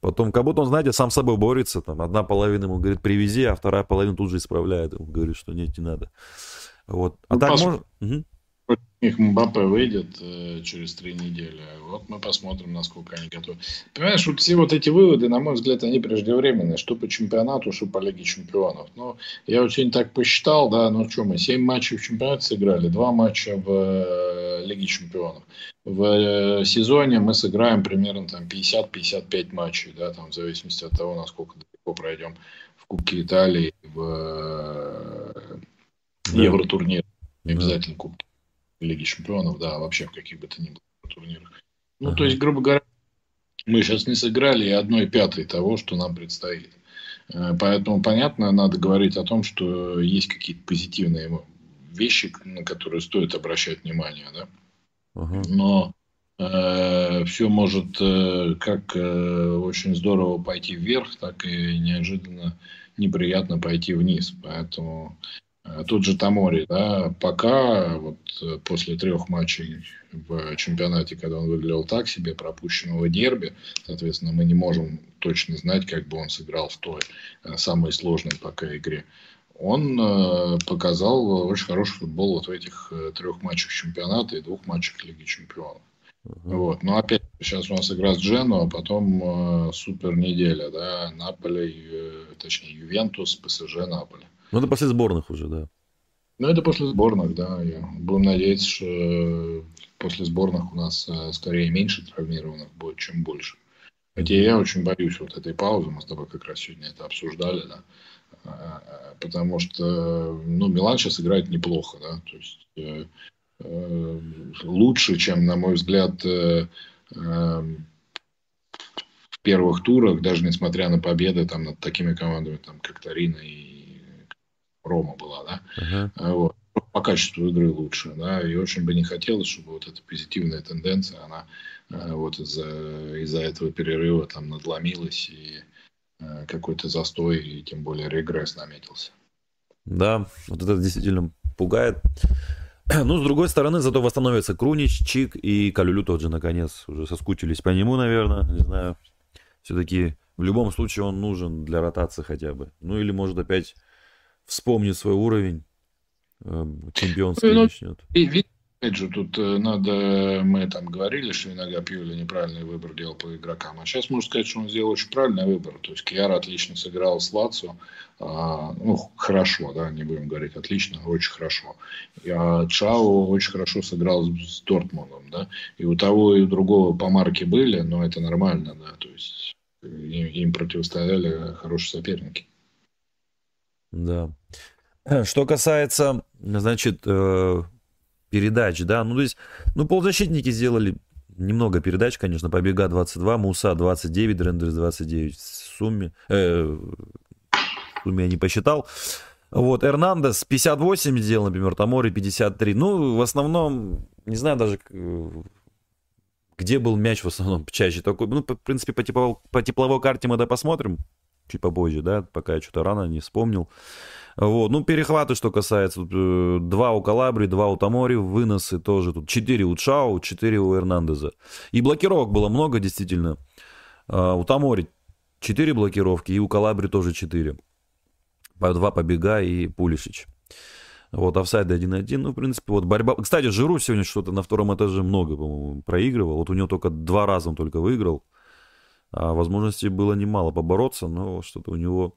потом как будто он, знаете, сам с собой борется. Там одна половина ему говорит, привези, а вторая половина тут же исправляет. Ему говорит, что нет, не надо. Вот. А ну, так можно... Угу них Мбаппе выйдет э, через три недели. Вот мы посмотрим, насколько они готовы. Понимаешь, вот все вот эти выводы, на мой взгляд, они преждевременные. Что по чемпионату, что по Лиге Чемпионов. Ну, я вот сегодня так посчитал, да, ну что, мы 7 матчей в чемпионате сыграли, 2 матча в э, Лиге Чемпионов. В э, сезоне мы сыграем примерно там 50-55 матчей, да, там в зависимости от того, насколько далеко пройдем в Кубке Италии, в э, Евротурнир. Обязательно Кубки Лиги Чемпионов, да, вообще в каких бы то ни было турнирах. Ну, uh-huh. то есть, грубо говоря, мы сейчас не сыграли и одной пятой того, что нам предстоит. Э, поэтому, понятно, надо говорить о том, что есть какие-то позитивные вещи, на которые стоит обращать внимание, да. Uh-huh. Но э, все может э, как э, очень здорово пойти вверх, так и неожиданно неприятно пойти вниз. Поэтому тот же Тамори, да, пока вот э, после трех матчей в чемпионате, когда он выглядел так себе, пропущенного дерби, соответственно, мы не можем точно знать, как бы он сыграл в той э, самой сложной пока игре. Он э, показал очень хороший футбол вот в этих э, трех матчах чемпионата и двух матчах Лиги Чемпионов. Uh-huh. Вот. Но опять сейчас у нас игра с Джену, а потом э, супер неделя, да, Наполе, э, точнее Ювентус, ПСЖ, Наполе. Ну, это после сборных уже, да. Ну, это после сборных, да. Будем надеяться, что после сборных у нас э, скорее меньше травмированных будет, чем больше. Хотя я очень боюсь вот этой паузы, мы с тобой как раз сегодня это обсуждали, да, а, а, потому что, ну, Милан сейчас играет неплохо, да, то есть э, э, лучше, чем, на мой взгляд, э, э, в первых турах, даже несмотря на победы там над такими командами, там, как Тарина и Рома была, да, uh-huh. вот по качеству игры лучше, да, и очень бы не хотелось, чтобы вот эта позитивная тенденция, она э, вот из-за из этого перерыва там надломилась и э, какой-то застой и тем более регресс наметился. Да, вот это действительно пугает. Ну, с другой стороны, зато восстановится Крунич, Чик и Калюлю тот же, наконец. Уже соскучились по нему, наверное, не знаю. Все-таки в любом случае он нужен для ротации хотя бы. Ну, или может опять вспомнить свой уровень Эм, чемпионский ну, начнет. И, опять же, тут э, надо, мы там говорили, что иногда Пьюли неправильный выбор делал по игрокам. А сейчас можно сказать, что он сделал очень правильный выбор. То есть Кьяра отлично сыграл с Лацо. А, ну, хорошо, да, не будем говорить отлично, очень хорошо. А Чао очень хорошо сыграл с Дортмундом, да. И у того и у другого по марке были, но это нормально, да. То есть им, им противостояли хорошие соперники. Да. Что касается, значит, э, передач, да, ну, то есть, ну, полузащитники сделали немного передач, конечно, Побега 22, Муса 29, Рендерс 29 в сумме, э, в сумме я не посчитал. Вот, Эрнандес 58 сделал, например, Тамори 53. Ну, в основном, не знаю даже, где был мяч в основном чаще. Такой, ну, в принципе, по, тепловой, по тепловой карте мы да посмотрим чуть попозже, да, пока я что-то рано не вспомнил. Вот. Ну, перехваты, что касается. Э, два у Калабри, два у Тамори, выносы тоже. Тут четыре у Чао, четыре у Эрнандеза. И блокировок было много, действительно. А, у Тамори четыре блокировки, и у Калабри тоже четыре. По два побега и Пулишич. Вот, офсайд 1-1. Ну, в принципе, вот борьба. Кстати, Жиру сегодня что-то на втором этаже много, по-моему, проигрывал. Вот у него только два раза он только выиграл. А возможностей было немало побороться, но что-то у него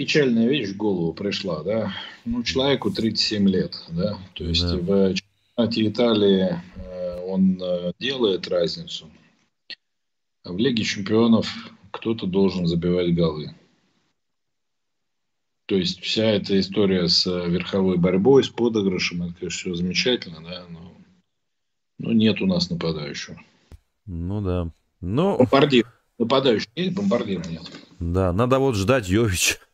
печальная вещь в голову пришла, да. Ну, человеку 37 лет, да. То есть да. в чемпионате Италии э, он э, делает разницу. А в Лиге чемпионов кто-то должен забивать голы. То есть вся эта история с верховой борьбой, с подыгрышем, это, конечно, все замечательно, да, но, но нет у нас нападающего. Ну да. Ну... Бомбардир. Нападающий есть, бомбардира нет. Да, надо вот ждать Йовича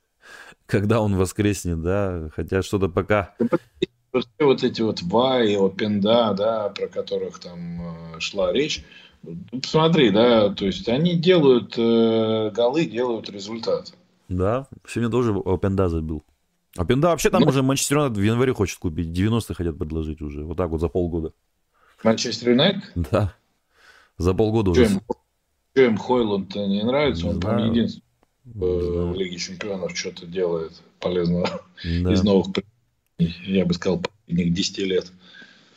когда он воскреснет, да, хотя что-то пока... Вот эти вот Вай, Опенда, да, про которых там э, шла речь, посмотри, да, то есть они делают э, голы, делают результат. Да, сегодня тоже Опенда забил. Опенда вообще там ну, уже Манчестер Юнайтед в январе хочет купить, 90 хотят предложить уже, вот так вот за полгода. Манчестер Юнайтед? Да, за полгода уже. Что им Хойланд не нравится, не он там единственный в Лиге Чемпионов что-то делает полезного да. из новых, я бы сказал, последних 10 лет.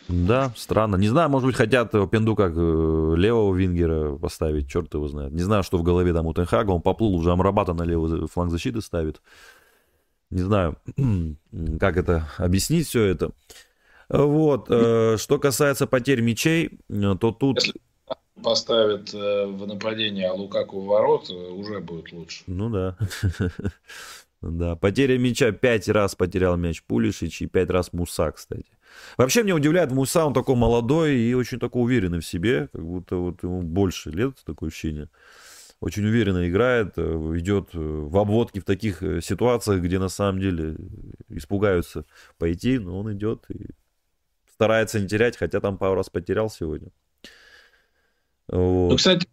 Да, странно. Не знаю, может быть, хотят Пенду как э, левого вингера поставить, черт его знает. Не знаю, что в голове там у Тенхага, он поплыл, уже Амрабата на левый фланг защиты ставит. Не знаю, как это объяснить все это. Вот, э, что касается потерь мячей, то тут... Если поставит э, в нападение, а Лукаку в ворот, э, уже будет лучше. Ну да. Да, потеря мяча пять раз потерял мяч Пулишич и пять раз Муса, кстати. Вообще меня удивляет Муса, он такой молодой и очень такой уверенный в себе, как будто вот ему больше лет, такое ощущение. Очень уверенно играет, э, идет в обводке в таких ситуациях, где на самом деле испугаются пойти, но он идет и старается не терять, хотя там пару раз потерял сегодня. Вот. Ну, кстати,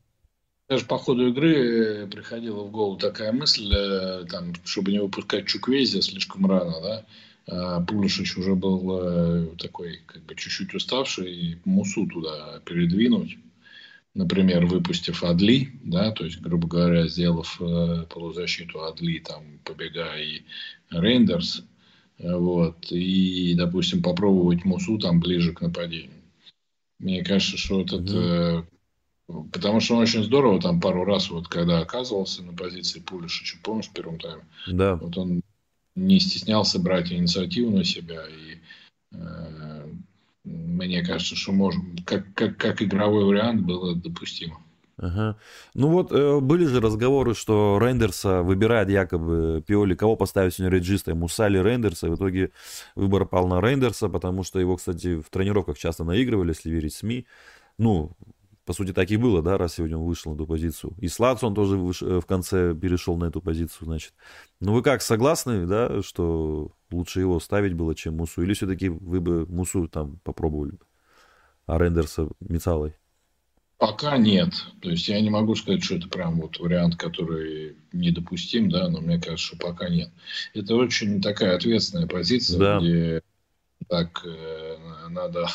даже по ходу игры э, приходила в голову такая мысль, э, там, чтобы не выпускать Чуквези слишком рано, да, а Пулишич уже был э, такой, как бы, чуть-чуть уставший, и Мусу туда передвинуть, например, выпустив Адли, да, то есть, грубо говоря, сделав полузащиту Адли, там, побегая и Рейндерс, вот, и, допустим, попробовать Мусу там ближе к нападению. Мне кажется, что вот это Потому что он очень здорово там пару раз, вот когда оказывался на позиции Пулишича, помнишь, в первом тайме? Да. Вот он не стеснялся брать инициативу на себя. И э, мне кажется, что можем, как, как, как игровой вариант было допустимо. Ага. Ну вот э, были же разговоры, что Рендерса выбирает якобы Пиоли, кого поставить сегодня реджиста, Муса или Рендерса. В итоге выбор пал на Рендерса, потому что его, кстати, в тренировках часто наигрывали, если верить СМИ. Ну, по сути, так и было, да, раз сегодня он вышел на эту позицию. И Слац он тоже выш... Э, в конце перешел на эту позицию, значит. Ну вы как, согласны, да, что лучше его ставить было, чем Мусу? Или все-таки вы бы Мусу там попробовали, а Рендерса Мицалой? Пока нет. То есть я не могу сказать, что это прям вот вариант, который недопустим, да, но мне кажется, что пока нет. Это очень такая ответственная позиция, да. где так э, надо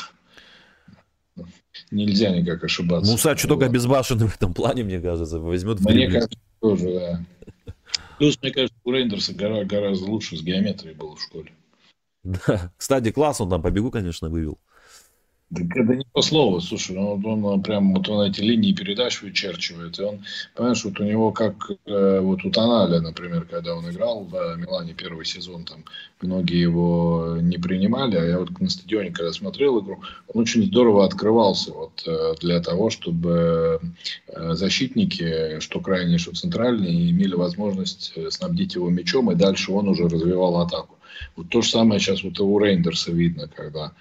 нельзя никак ошибаться. Муса что только безбашенный в этом плане, мне кажется, возьмет в Мне кажется, тоже, да. Плюс, мне кажется, у Рейндерса гора, гораздо лучше с геометрией было в школе. Да. Кстати, класс он там побегу, конечно, вывел. Так это не по слову, слушай, ну, он, он прям вот он эти линии передач вычерчивает, и он, понимаешь, вот у него как э, вот у Тоналя, например, когда он играл в Милане первый сезон, там многие его не принимали, а я вот на стадионе, когда смотрел игру, он очень здорово открывался вот э, для того, чтобы э, защитники, что крайние, что центральные, имели возможность э, снабдить его мячом, и дальше он уже развивал атаку. Вот то же самое сейчас вот у Рейндерса видно, когда а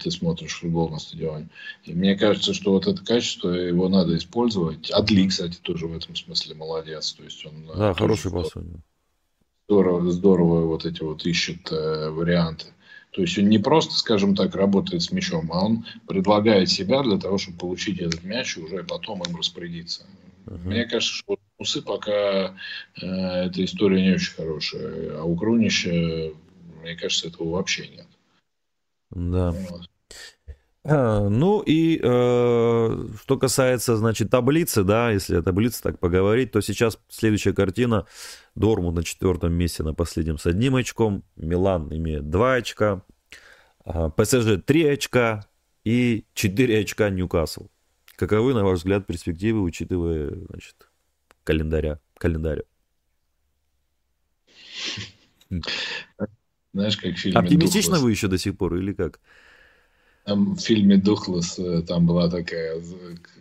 ты смотришь футбол на стадионе. И мне кажется, что вот это качество, его надо использовать. Адли, кстати, тоже в этом смысле молодец. То есть он э, да, хороший пас. Здорово, здорово вот эти вот ищет э, варианты. То есть он не просто, скажем так, работает с мячом, а он предлагает себя для того, чтобы получить этот мяч и уже потом им распорядиться. Uh-huh. Мне кажется, что Усы пока э, эта история не очень хорошая, а у Крунища, мне кажется, этого вообще нет. Да. А, ну и э, что касается, значит, таблицы, да, если о таблице так поговорить, то сейчас следующая картина. Дормут на четвертом месте на последнем с одним очком, Милан имеет два очка, а, ПСЖ три очка и четыре очка Ньюкасл. Каковы, на ваш взгляд, перспективы, учитывая, значит, календаря, календарь? Знаешь, как в фильме Оптимистично Духлес. вы еще до сих пор или как? Там в фильме Духлес э, там была такая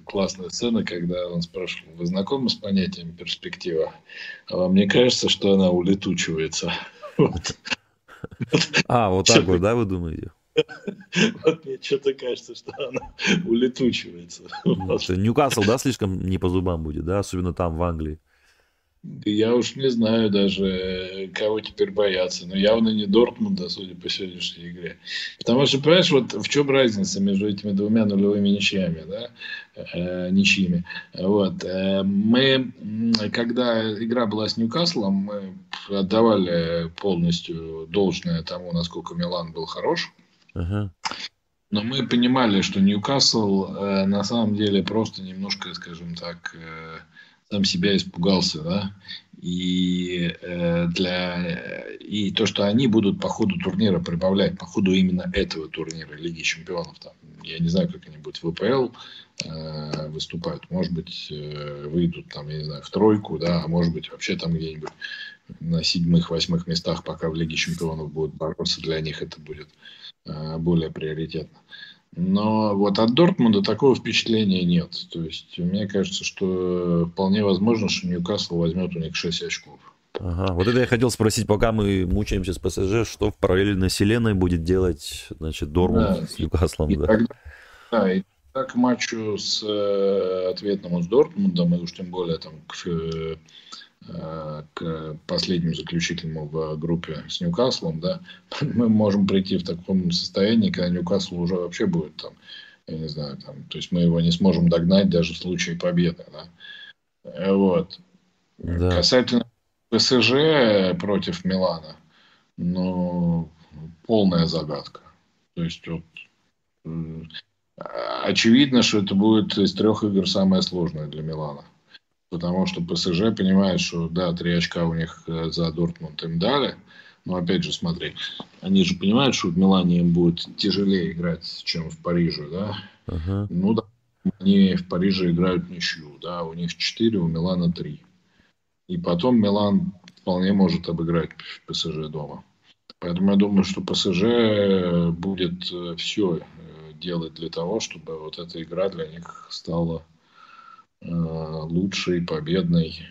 классная сцена, когда он спрашивал, вы знакомы с понятием перспектива? А вам не кажется, что она улетучивается? А, вот так вот, да, вы думаете? Вот мне что-то кажется, что она улетучивается. Ньюкасл, да, слишком не по зубам будет, да, особенно там, в Англии. Я уж не знаю даже, кого теперь бояться. Но явно не Дортмунда, судя по сегодняшней игре. Потому что, понимаешь, вот в чем разница между этими двумя нулевыми ничьями, да? Э, ничьими. Вот. Э, мы, когда игра была с Ньюкаслом, мы отдавали полностью должное тому, насколько Милан был хорош. Uh-huh. Но мы понимали, что Ньюкасл э, на самом деле просто немножко, скажем так, э, сам себя испугался, да, и э, для и то, что они будут по ходу турнира прибавлять, по ходу именно этого турнира Лиги Чемпионов, там, я не знаю, как они будут в ВПЛ э, выступать, может быть э, выйдут там, я не знаю, в тройку, да, а может быть вообще там где-нибудь на седьмых-восьмых местах, пока в Лиге Чемпионов будут бороться, для них это будет э, более приоритетно. Но вот от Дортмунда такого впечатления нет. То есть мне кажется, что вполне возможно, что Ньюкасл возьмет у них 6 очков. Ага, вот это я хотел спросить, пока мы мучаемся с ПСЖ, что в параллельной вселенной будет делать, значит, Дормунд да, с Ньюкаслом, и, да? Тогда, да, и так к матчу с э, ответным с Дортмундом, и уж тем более там к Э, к последнему заключительному в группе с Ньюкаслом, да, мы можем прийти в таком состоянии, когда Ньюкасл уже вообще будет там, я не знаю, там, то есть мы его не сможем догнать даже в случае победы, да. Э, вот. Да. Касательно ПСЖ против Милана, ну, полная загадка. То есть вот очевидно, что это будет из трех игр самое сложное для Милана потому что ПСЖ понимает, что да, три очка у них э, за Дортмунд им дали, но опять же, смотри, они же понимают, что в Милане им будет тяжелее играть, чем в Париже, да? Uh-huh. Ну да, они в Париже играют ничью, да, у них 4, у Милана 3. И потом Милан вполне может обыграть ПСЖ дома. Поэтому я думаю, что ПСЖ будет э, все э, делать для того, чтобы вот эта игра для них стала лучший, победный.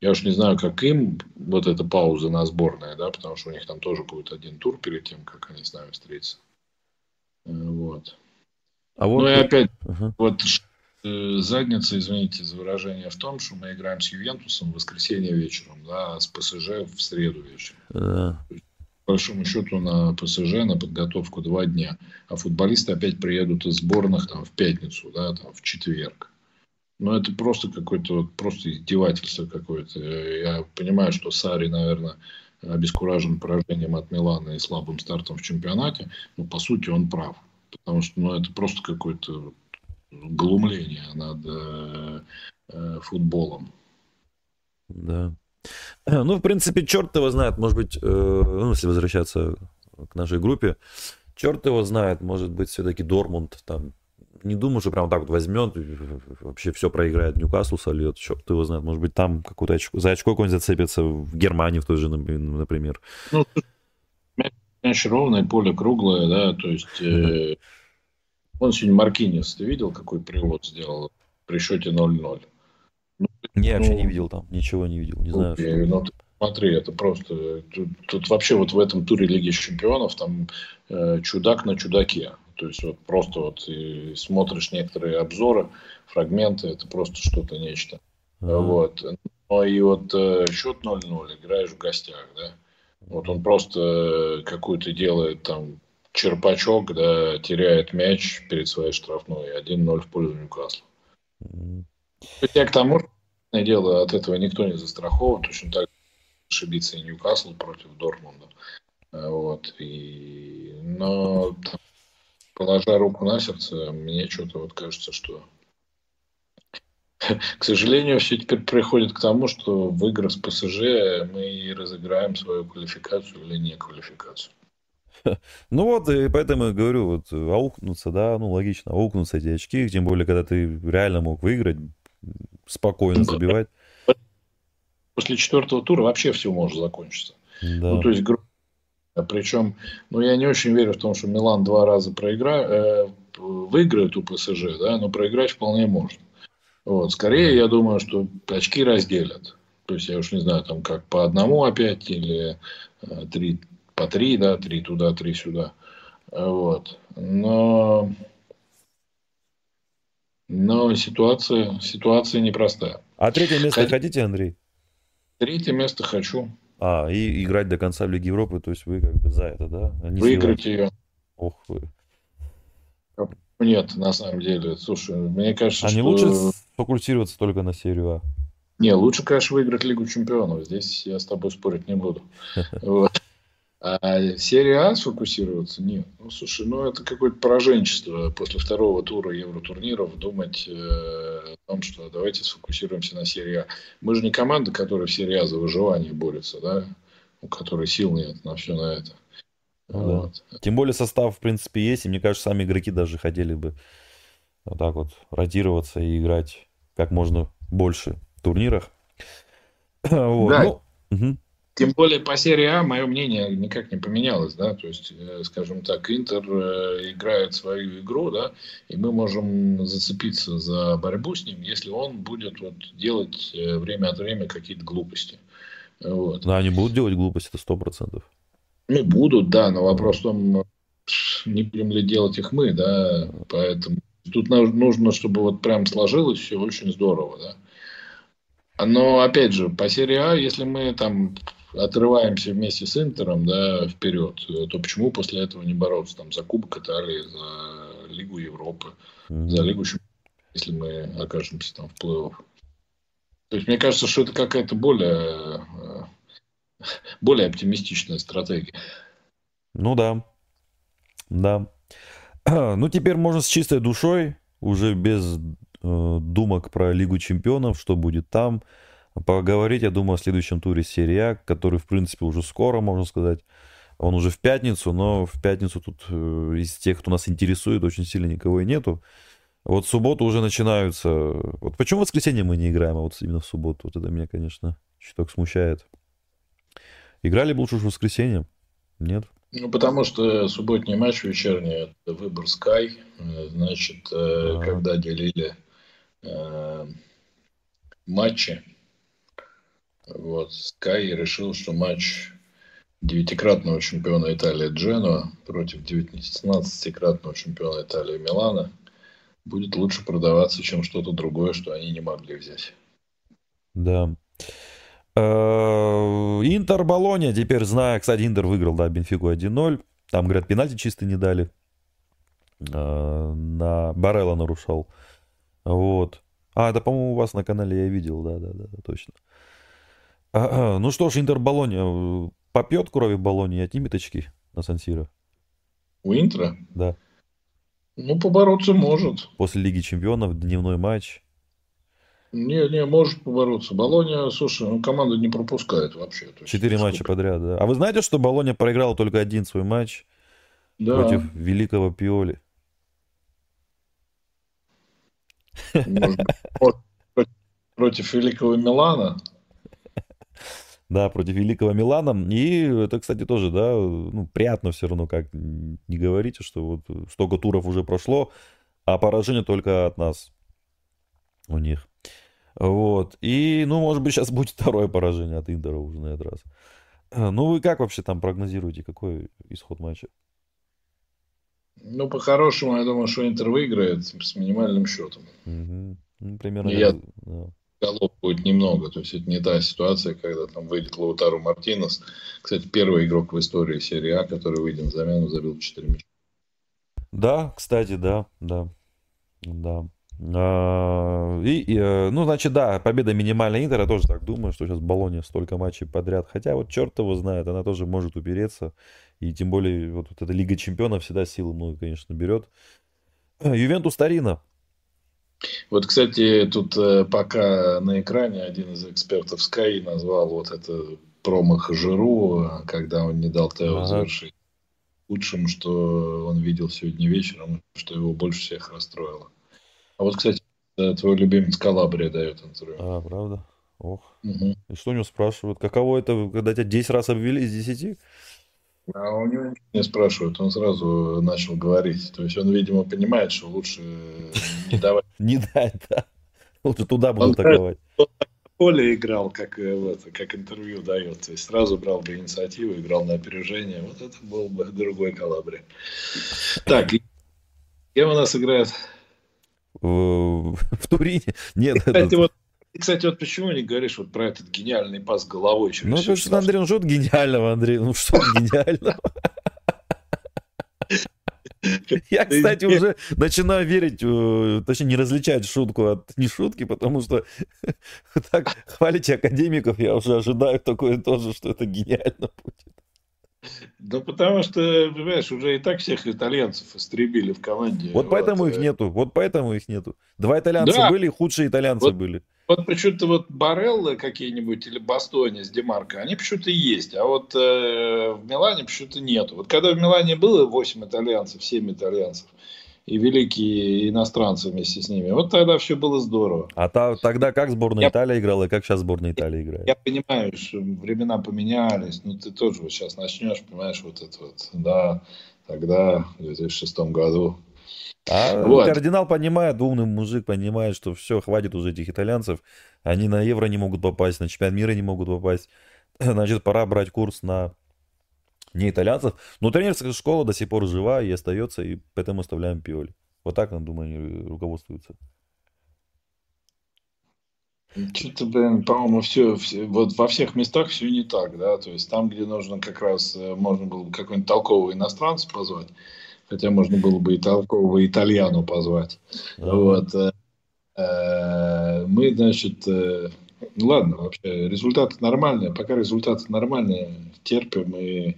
Я уж не знаю, как им вот эта пауза на сборной, да, потому что у них там тоже будет один тур перед тем, как они с нами встретятся. Вот. А вот... Ну и опять, uh-huh. вот э, задница, извините за выражение, в том, что мы играем с Ювентусом в воскресенье вечером, да, а с ПСЖ в среду вечером. Uh-huh. По большому счету на ПСЖ на подготовку два дня, а футболисты опять приедут из сборных там в пятницу, да, там в четверг. Ну, это просто какое-то, просто издевательство какое-то. Я понимаю, что Сари, наверное, обескуражен поражением от Милана и слабым стартом в чемпионате, но по сути он прав. Потому что ну, это просто какое-то глумление над э, э, футболом. Да. Ну, в принципе, черт его знает, может быть, э, ну, если возвращаться к нашей группе, черт его знает, может быть, все-таки Дормунд там не думаю, что прям так вот возьмет, вообще все проиграет Ньюкаслу, сольет, черт его знает, может быть, там какую-то очко, за очко какой-нибудь зацепится в Германии в той же, например. Ну, мяч ровное, поле круглое, да, то есть э, он сегодня Маркинес, ты видел, какой привод сделал при счете 0-0? Ну, не, ну, вообще не видел там, ничего не видел, не знаю. Okay, ну, смотри, это просто, тут, тут вообще вот в этом туре Лиги Чемпионов там э, чудак на чудаке. То есть вот просто вот и смотришь некоторые обзоры, фрагменты, это просто что-то нечто. Mm-hmm. Вот. Ну и вот э, счет 0-0, играешь в гостях, да. Вот он просто э, какую-то делает там черпачок, да, теряет мяч перед своей штрафной, 1-0 в пользу Ньюкасла. Mm-hmm. Я к тому, что дело от этого никто не застрахован, точно так ошибиться и Ньюкасл против Дортмунда. Вот. И... Но положа руку на сердце, мне что-то вот кажется, что к сожалению, все теперь приходит к тому, что в играх с ПСЖ мы разыграем свою квалификацию или не квалификацию. Ну вот, и поэтому я говорю, вот аукнуться, да, ну логично, аукнуться эти очки, тем более, когда ты реально мог выиграть, спокойно ну, забивать. После четвертого тура вообще все может закончиться. Да. Ну, то есть, а Причем, ну, я не очень верю в том, что Милан два раза проиграет, э, выиграет у ПСЖ, да, но проиграть вполне можно. Вот. Скорее, я думаю, что очки разделят. То есть, я уж не знаю, там как по одному опять или э, три, по три, да, три туда, три сюда. Вот. Но, но ситуация, ситуация непростая. А третье место Хот... хотите, Андрей? Третье место хочу. А, и играть до конца в Лиге Европы, то есть вы как бы за это, да? А Выиграть ее. Ох вы. Нет, на самом деле. Слушай, мне кажется, а что... не лучше фокусироваться только на серию А? Не, лучше, конечно, выиграть Лигу Чемпионов. Здесь я с тобой спорить не буду. Вот. А серия А сфокусироваться? Нет. Ну, слушай, ну это какое-то пораженчество после второго тура Евротурниров думать э, о том, что давайте сфокусируемся на серии А. Мы же не команда, которая в серии А за выживание борется, да? У которой сил нет на все на это. Ну, вот. да. Тем более состав, в принципе, есть, и мне кажется, сами игроки даже хотели бы вот так вот ротироваться и играть как можно больше в турнирах. вот. Да. Ну, угу. Тем более по серии А мое мнение никак не поменялось, да, то есть, э, скажем так, Интер э, играет свою игру, да, и мы можем зацепиться за борьбу с ним, если он будет вот делать э, время от времени какие-то глупости. Вот. Да, они будут делать глупости, это сто процентов. Ну, будут, да, но вопрос в том, не будем ли делать их мы, да, поэтому тут нужно, чтобы вот прям сложилось все очень здорово, да. Но, опять же, по серии А, если мы там отрываемся вместе с Интером да, вперед, то почему после этого не бороться там, за Кубок Италии, за Лигу Европы, mm-hmm. за Лигу если мы окажемся там в плей-офф? То есть мне кажется, что это какая-то более, э, более оптимистичная стратегия. Ну да, да. Ну теперь можно с чистой душой, уже без э, думок про Лигу Чемпионов, что будет там, поговорить, я думаю, о следующем туре серии А, который, в принципе, уже скоро, можно сказать. Он уже в пятницу, но в пятницу тут э, из тех, кто нас интересует, очень сильно никого и нету. Вот в субботу уже начинаются... Вот почему в воскресенье мы не играем, а вот именно в субботу? Вот это меня, конечно, чуток смущает. Играли бы лучше в воскресенье? Нет? Ну, потому что субботний матч вечерний – это выбор Sky. Значит, а -а -а. когда делили матче. Вот, Sky решил, что матч девятикратного чемпиона Италии Дженуа против 19-кратного чемпиона Италии Милана будет лучше продаваться, чем что-то другое, что они не могли взять. Да. Э, Интер Болония, теперь знаю, кстати, Интер выиграл, да, Бенфику 1-0. Там, говорят, пенальти чисто не дали. Э, на Барелла нарушал. Вот. А, это, по-моему, у вас на канале я видел, да, да, да, точно. Ну что ж, Интер Болония э, попьет крови Болония и отнимет очки на Сансиро? У Интера? Да. Ну, побороться может. После Лиги Чемпионов, дневной матч. Не, не, может побороться. Болония, слушай, ну, команда не пропускает вообще. Четыре матча подряд, да. А вы знаете, что Болония проиграл только один свой матч да. против великого Пиоли? Может, против великого Милана? Да, против великого Милана. И это, кстати, тоже, да, ну, приятно все равно, как не говорите, что вот столько туров уже прошло, а поражение только от нас у них. Вот. И, ну, может быть, сейчас будет второе поражение от Интера уже на этот раз. Ну, вы как вообще там прогнозируете, какой исход матча? Ну, по-хорошему, я думаю, что Интер выиграет с минимальным счетом. Угу. Ну, примерно. Я... Да голов будет немного. То есть это не та ситуация, когда там выйдет Лаутару Мартинес. Кстати, первый игрок в истории серии А, который выйдет на замену, забил 4 мяча. Да, кстати, да, да, да. А, и, и, э, ну, значит, да, победа минимальная Интера, я тоже так думаю, что сейчас в Болоне столько матчей подряд. Хотя вот черт его знает, она тоже может упереться. И тем более вот, вот эта Лига Чемпионов всегда силы много, конечно, берет. Ювентус Тарина. Вот, кстати, тут э, пока на экране один из экспертов Sky назвал вот это промах Жиру, когда он не дал Тео ага. завершить лучшим, что он видел сегодня вечером, что его больше всех расстроило. А вот, кстати, твой любимец Калабрия дает интервью. А, правда? Ох. Угу. И что у него спрашивают? Каково это, когда тебя 10 раз обвели из 10? А у него ничего не спрашивают, он сразу начал говорить. То есть он, видимо, понимает, что лучше не давать. Не дать, да. Лучше туда буду атаковать. поле играл, как, э, как интервью дает. То есть сразу брал бы инициативу, играл на опережение. Вот это был бы другой Калабри. Так, кем у нас играет? В, в Турине? Нет. Кстати, вот кстати, вот почему не говоришь вот про этот гениальный пас головой через Ну, потому что Андрей, ну что гениального, Андрей? Ну что гениального? Я, кстати, уже начинаю верить, э, точнее, не различать шутку от не шутки, потому что так хвалите академиков, я уже ожидаю такое тоже, что это гениально будет. Да потому что, понимаешь, уже и так всех итальянцев истребили в команде. Вот, вот поэтому их нету, вот поэтому их нету. Два итальянца да. были, худшие итальянцы вот, были. Вот почему-то вот Бареллы какие-нибудь или Бастони с Демарко, они почему-то есть, а вот э, в Милане почему-то нету. Вот когда в Милане было 8 итальянцев, 7 итальянцев, и великие иностранцы вместе с ними. Вот тогда все было здорово. А та, тогда как сборная я, Италии играла, и как сейчас сборная Италии играет? Я понимаю, что времена поменялись, но ты тоже вот сейчас начнешь, понимаешь, вот это вот, да, тогда, в 2006 году. А вот. кардинал понимает, умный мужик понимает, что все, хватит уже этих итальянцев, они на Евро не могут попасть, на чемпионат мира не могут попасть, значит, пора брать курс на не итальянцев. Но тренерская школа до сих пор жива и остается, и поэтому оставляем Пиоли. Вот так, думаю, они руководствуются. Что-то, блин, по-моему, все, все, вот во всех местах все не так, да, то есть там, где нужно как раз, э, можно было бы какой-нибудь толкового иностранца позвать, хотя можно было бы и толкового итальяну позвать, да. вот, э, э, мы, значит, ладно, вообще, результаты нормальные. Пока результаты нормальные, терпим и,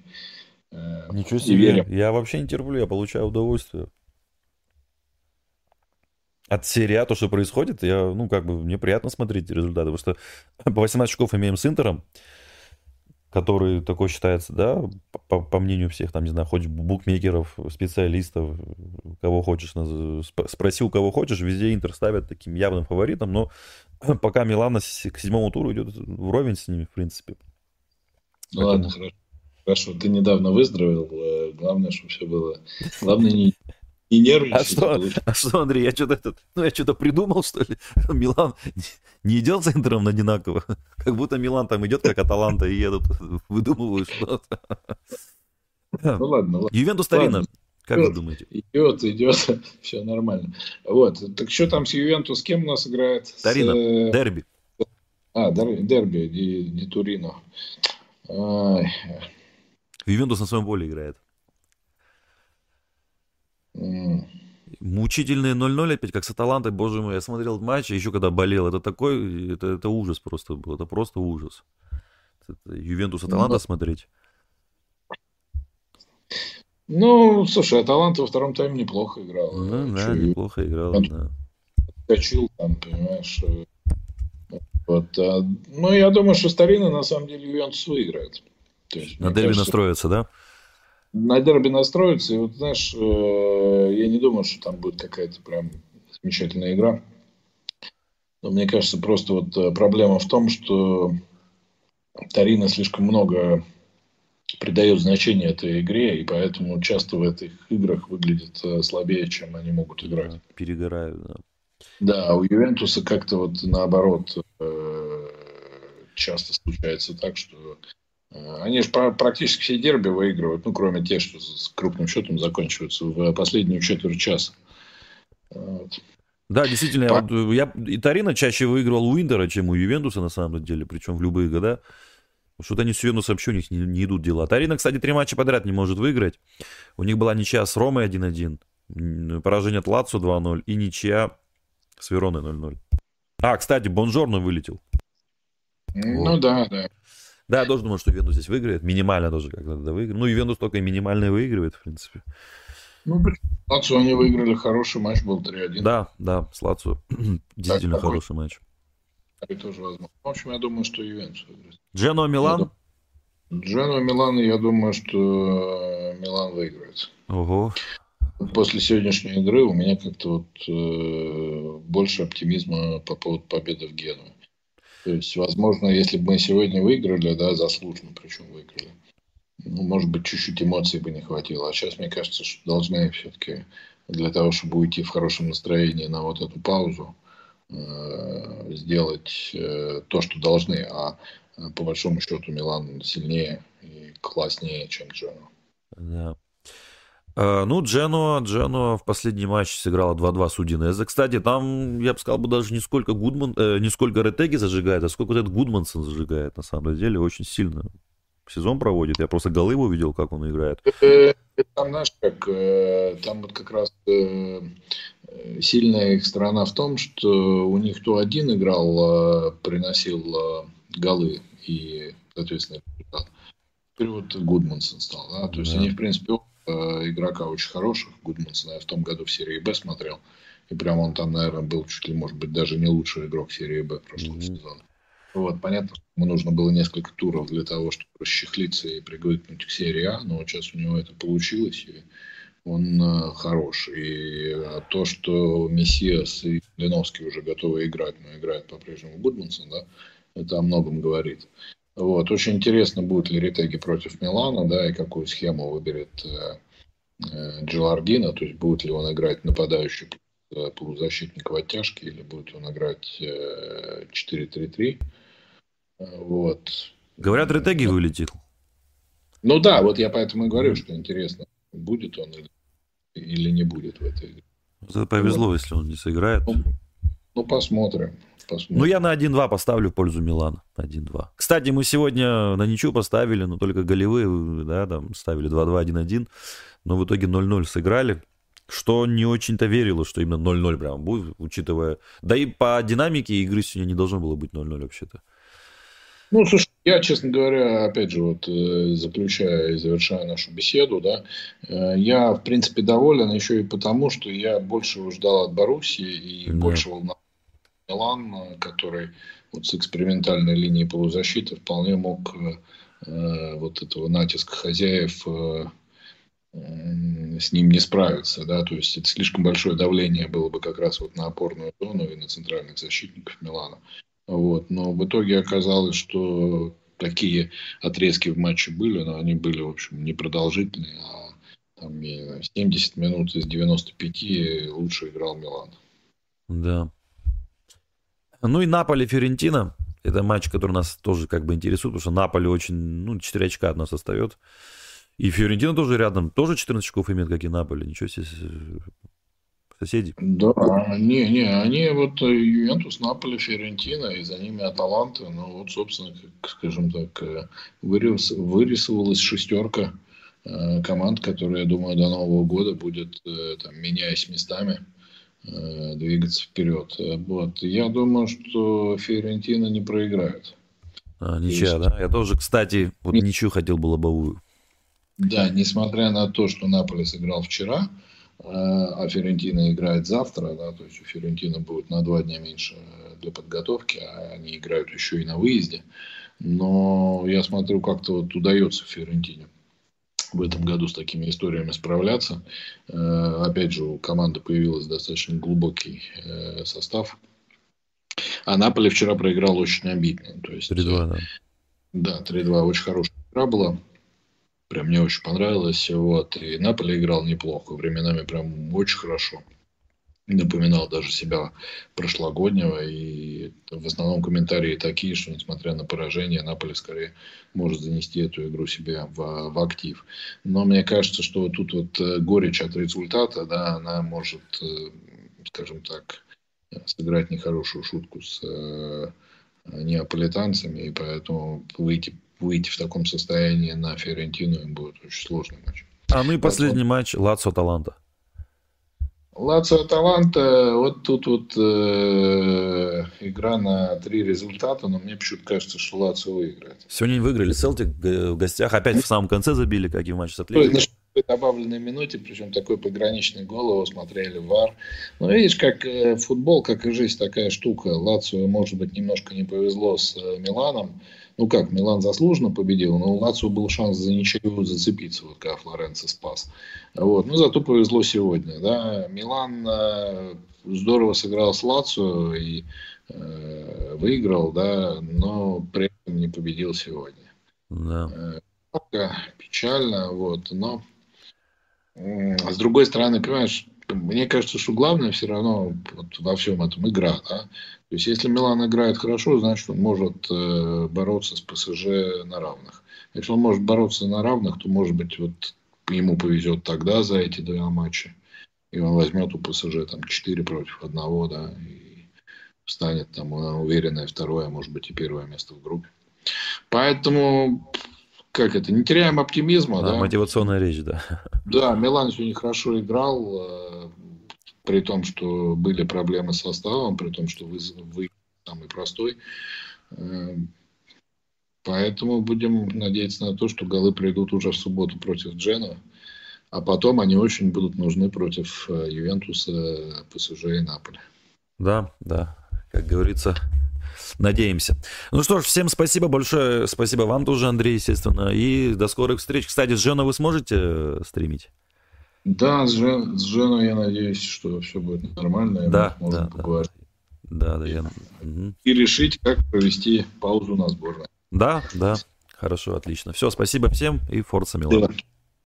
э, Ничего себе. И верим. Я вообще не терплю, я получаю удовольствие. От серии А, то, что происходит, я, ну, как бы, мне приятно смотреть результаты, потому что по 18 очков имеем с Интером который такой считается, да, по, по мнению всех, там, не знаю, хоть букмекеров, специалистов, кого хочешь, спроси у кого хочешь, везде Интер ставят таким явным фаворитом, но пока Милан к седьмому туру идет вровень с ними, в принципе. Ну ладно, хорошо. Хорошо, ты недавно выздоровел, э, главное, чтобы все было... Главное, не, не нервничать. А что, а что, Андрей, я что-то этот, ну, я что-то придумал, что ли? Милан не идет центром одинаково. Как будто Милан там идет, как Аталанта, и едут, выдумывают что-то. Ну ладно, ладно. Ювентус Тарина, как идет, вы думаете? Идет, идет, все нормально. Вот, так что там с Ювентус, с кем у нас играет? Тарина, с, э, дерби. А, дерби, Ди, Ди Турино. Ай. Ювентус на своем поле играет. Мучительные 0-0 опять, как с Аталантой, боже мой, я смотрел матч, еще когда болел, это такой, это, это ужас просто был, это просто ужас. Это Ювентус Аталанта Ну, смотреть. Ну, слушай, Аталанта во втором тайме неплохо играл. Ну, да, Чё, неплохо играл, там да. Скочил там, понимаешь. э, Вот, а, ну, я думаю, что Старина на самом деле Ювентус выиграет. То есть, На дерби кажется, настроиться, да? На дерби настроится, и вот, знаешь, э, я не думаю, что там будет какая-то прям замечательная игра. Но мне кажется, просто вот э, проблема в том, что Тарина слишком много придает значение этой игре, и поэтому часто в этих играх выглядит э, слабее, чем они могут играть. Да, Перегорают, да. Да, а у Ювентуса как-то вот наоборот э, часто случается так, что они же пра- практически все дерби выигрывают, ну, кроме тех, что с крупным счетом заканчиваются в последнюю четверть часа. Вот. Да, действительно, я, По- э, я и Тарина чаще выигрывал у Индера, чем у Ювентуса на самом деле, причем в любые года. Что-то они с Ювентусом вообще у них не, не идут дела. Тарина, кстати, три матча подряд не может выиграть. У них была ничья с Ромой 1-1, м, поражение от Лацо 2-0 и ничья с Вероной 0-0. А, кстати, Бонжорно вылетел. Ну Вот. да, да. Да, я тоже думаю, что Ювентус здесь выиграет. Минимально тоже когда-то выиграет. Ну, Ювентус только и минимально выигрывает, в принципе. Ну, Лацо они выиграли хороший матч, был 3-1. Да, да, с Лацо. Действительно такой. хороший матч. И тоже возможно. В общем, я думаю, что Ювентус выиграет. Джено Милан. Джену Милан, я думаю, что Милан выиграет. Ого. После сегодняшней игры у меня как-то вот э, больше оптимизма по поводу победы в Гену. То есть, возможно, если бы мы сегодня выиграли, да, заслуженно причем выиграли, ну, может быть, чуть-чуть эмоций бы не хватило. А сейчас, мне кажется, что должны все-таки для того, чтобы уйти в хорошем настроении на вот эту паузу, э, сделать э, то, что должны. А э, по большому счету Милан сильнее и класснее, чем Джену. Да. Э, Ну, Джено, Джено в последний матч сыграла 2-2 с Удинезе. Кстати, там, я бы сказал, бы даже не сколько Гудман, э, не сколько Ретеги зажигает, а сколько вот этот Гудмансон зажигает, на самом деле, очень сильно сезон проводит. Я просто голы его видел, как он играет. Там, знаешь, как, э, там вот как раз э, сильная их сторона в том, что у них то один играл, приносил голы и, соответственно, результат. Теперь вот Гудмансон стал, да, то есть Да. они, в принципе, игрока очень хороших, Гудмансона я в том году в серии Б смотрел, и прям он там, наверное, был чуть ли, может быть, даже не лучший игрок серии Б прошлого Мгм. сезона. Вот, понятно, что ему нужно было несколько туров для того, чтобы расчехлиться и привыкнуть к серии А, но сейчас у него это получилось, и он э, хорош. И э, то, что Мессиас и Леновский уже готовы играть, но играет по-прежнему Гудмансон, да, это о многом говорит. Вот. Очень интересно, будет ли Ритеги против Милана, да, и какую схему выберет э, э, Джелардино, то есть будет ли он играть нападающий э, полузащитник в оттяжке, или будет он играть э, 4-3-3. Э, Вот. Говорят, Ретеги вылетел. Ну да, вот я поэтому и говорю, что интересно, будет он или, или не будет в этой игре. Вот это повезло, если он не сыграет. Ну, посмотрим. посмотрим. Ну, я на 1-2 поставлю в пользу Милана. 1-2. Кстати, мы сегодня на ничью поставили, но только голевые, да, там ставили 2-2, 1-1. Но в итоге 0-0 сыграли. Что не очень-то верило, что именно 0-0 прям будет, учитывая... Да и по динамике игры сегодня не должно было быть 0-0 вообще-то. Ну, слушай, я, честно говоря, опять же, вот э, заключая и завершая нашу беседу, да, э, я, в принципе, доволен еще и потому, что я больше ждал от Боруссии и Да. больше волновался Милан, э, который вот с экспериментальной линией полузащиты вполне мог э, э, вот этого натиска хозяев э, м, с ним не справиться, да, то есть это слишком большое давление было бы как раз вот на опорную зону и на центральных защитников Милана. Вот. Но в итоге оказалось, что такие отрезки в матче были, но они были, в общем, непродолжительные, а там, 70 минут из 95 лучше играл Милан. Да. Ну и Наполи Ферентина. Это матч, который нас тоже как бы интересует, потому что Наполи очень, ну, 4 очка от нас остает. И Фиорентина тоже рядом, тоже 14 очков имеет, как и Наполи. Ничего себе, соседи. Да, не, не, они вот э, Ювентус, Наполи, Фиорентина, и за ними Аталанта, ну вот, собственно, как, скажем так, э, вырис, вырисовалась шестерка э, команд, которая, я думаю, до Нового года будет, там, меняясь местами, двигаться вперед. Вот. Я думаю, что Фиорентина не проиграет. А, ничья, есть... да? Я тоже, кстати, вот ничью хотел бы лобовую. Да, несмотря на то, что Наполе сыграл вчера, э, а Ферентина играет завтра, да, то есть у Ферентина будет на два дня меньше для подготовки, а они играют еще и на выезде. Но я смотрю, как-то вот удается Ферентине в этом году с такими историями справляться. Э, опять же, у команды появился достаточно глубокий э, состав. А Наполе вчера проиграл очень обидно. То есть, 3-2, да. Да, 3-2. Очень хорошая игра была. Прям мне очень понравилось. Вот. И Наполе играл неплохо. Временами прям очень хорошо. Напоминал даже себя прошлогоднего. И в основном комментарии такие, что несмотря на поражение, Наполе скорее может занести эту игру себе в, в актив. Но мне кажется, что тут вот э, горечь от результата, да, она может, э, скажем так, сыграть нехорошую шутку с э, неаполитанцами, и поэтому выйти выйти в таком состоянии на Фиорентину им будет очень сложный матч. А ну и последний Потом... матч Лацо Таланта. Лацио Таланта, вот тут вот э, игра на три результата, но мне почему-то кажется, что Лацио выиграет. Сегодня выиграли Селтик в гостях, опять в самом конце забили, как и в матче с Атлетикой добавленной минуте, причем такой пограничный гол, его смотрели ВАР. Ну, видишь, как э, футбол, как и жизнь, такая штука. Лацио, может быть, немножко не повезло с э, Миланом. Ну как, Милан заслуженно победил, но у Лацио был шанс за ничего зацепиться, вот когда Флоренци спас. Вот. Но зато повезло сегодня. Да. Милан э, здорово сыграл с Лацио и э, выиграл, да, но при этом не победил сегодня. Да. Э, печально, вот, но а с другой стороны, понимаешь, мне кажется, что главное все равно вот во всем этом игра. Да? То есть, если Милан играет хорошо, значит, он может э, бороться с ПСЖ на равных. Если он может бороться на равных, то, может быть, вот ему повезет тогда за эти два матча. И он возьмет у ПСЖ там 4 против одного, да, и станет там на уверенное второе, а может быть, и первое место в группе. Поэтому как это, не теряем оптимизма. Да, да? Мотивационная речь, да. Да, Милан сегодня хорошо играл, э, при том, что были проблемы с составом, при том, что вы, вы самый простой. Э, поэтому будем надеяться на то, что голы придут уже в субботу против Джена, а потом они очень будут нужны против э, Ювентуса, ПСЖ и Наполи. Да, да, как говорится, Надеемся. Ну что ж, всем спасибо большое. Спасибо вам тоже, Андрей, естественно. И до скорых встреч. Кстати, с Женой вы сможете э, стримить? Да, с, Жен, с Женой я надеюсь, что все будет нормально. Да, да, поговорить. Да, да, я... И решить, как провести паузу на сборной. Да, да. Хорошо, отлично. Все, спасибо всем и Форца Милан. Да.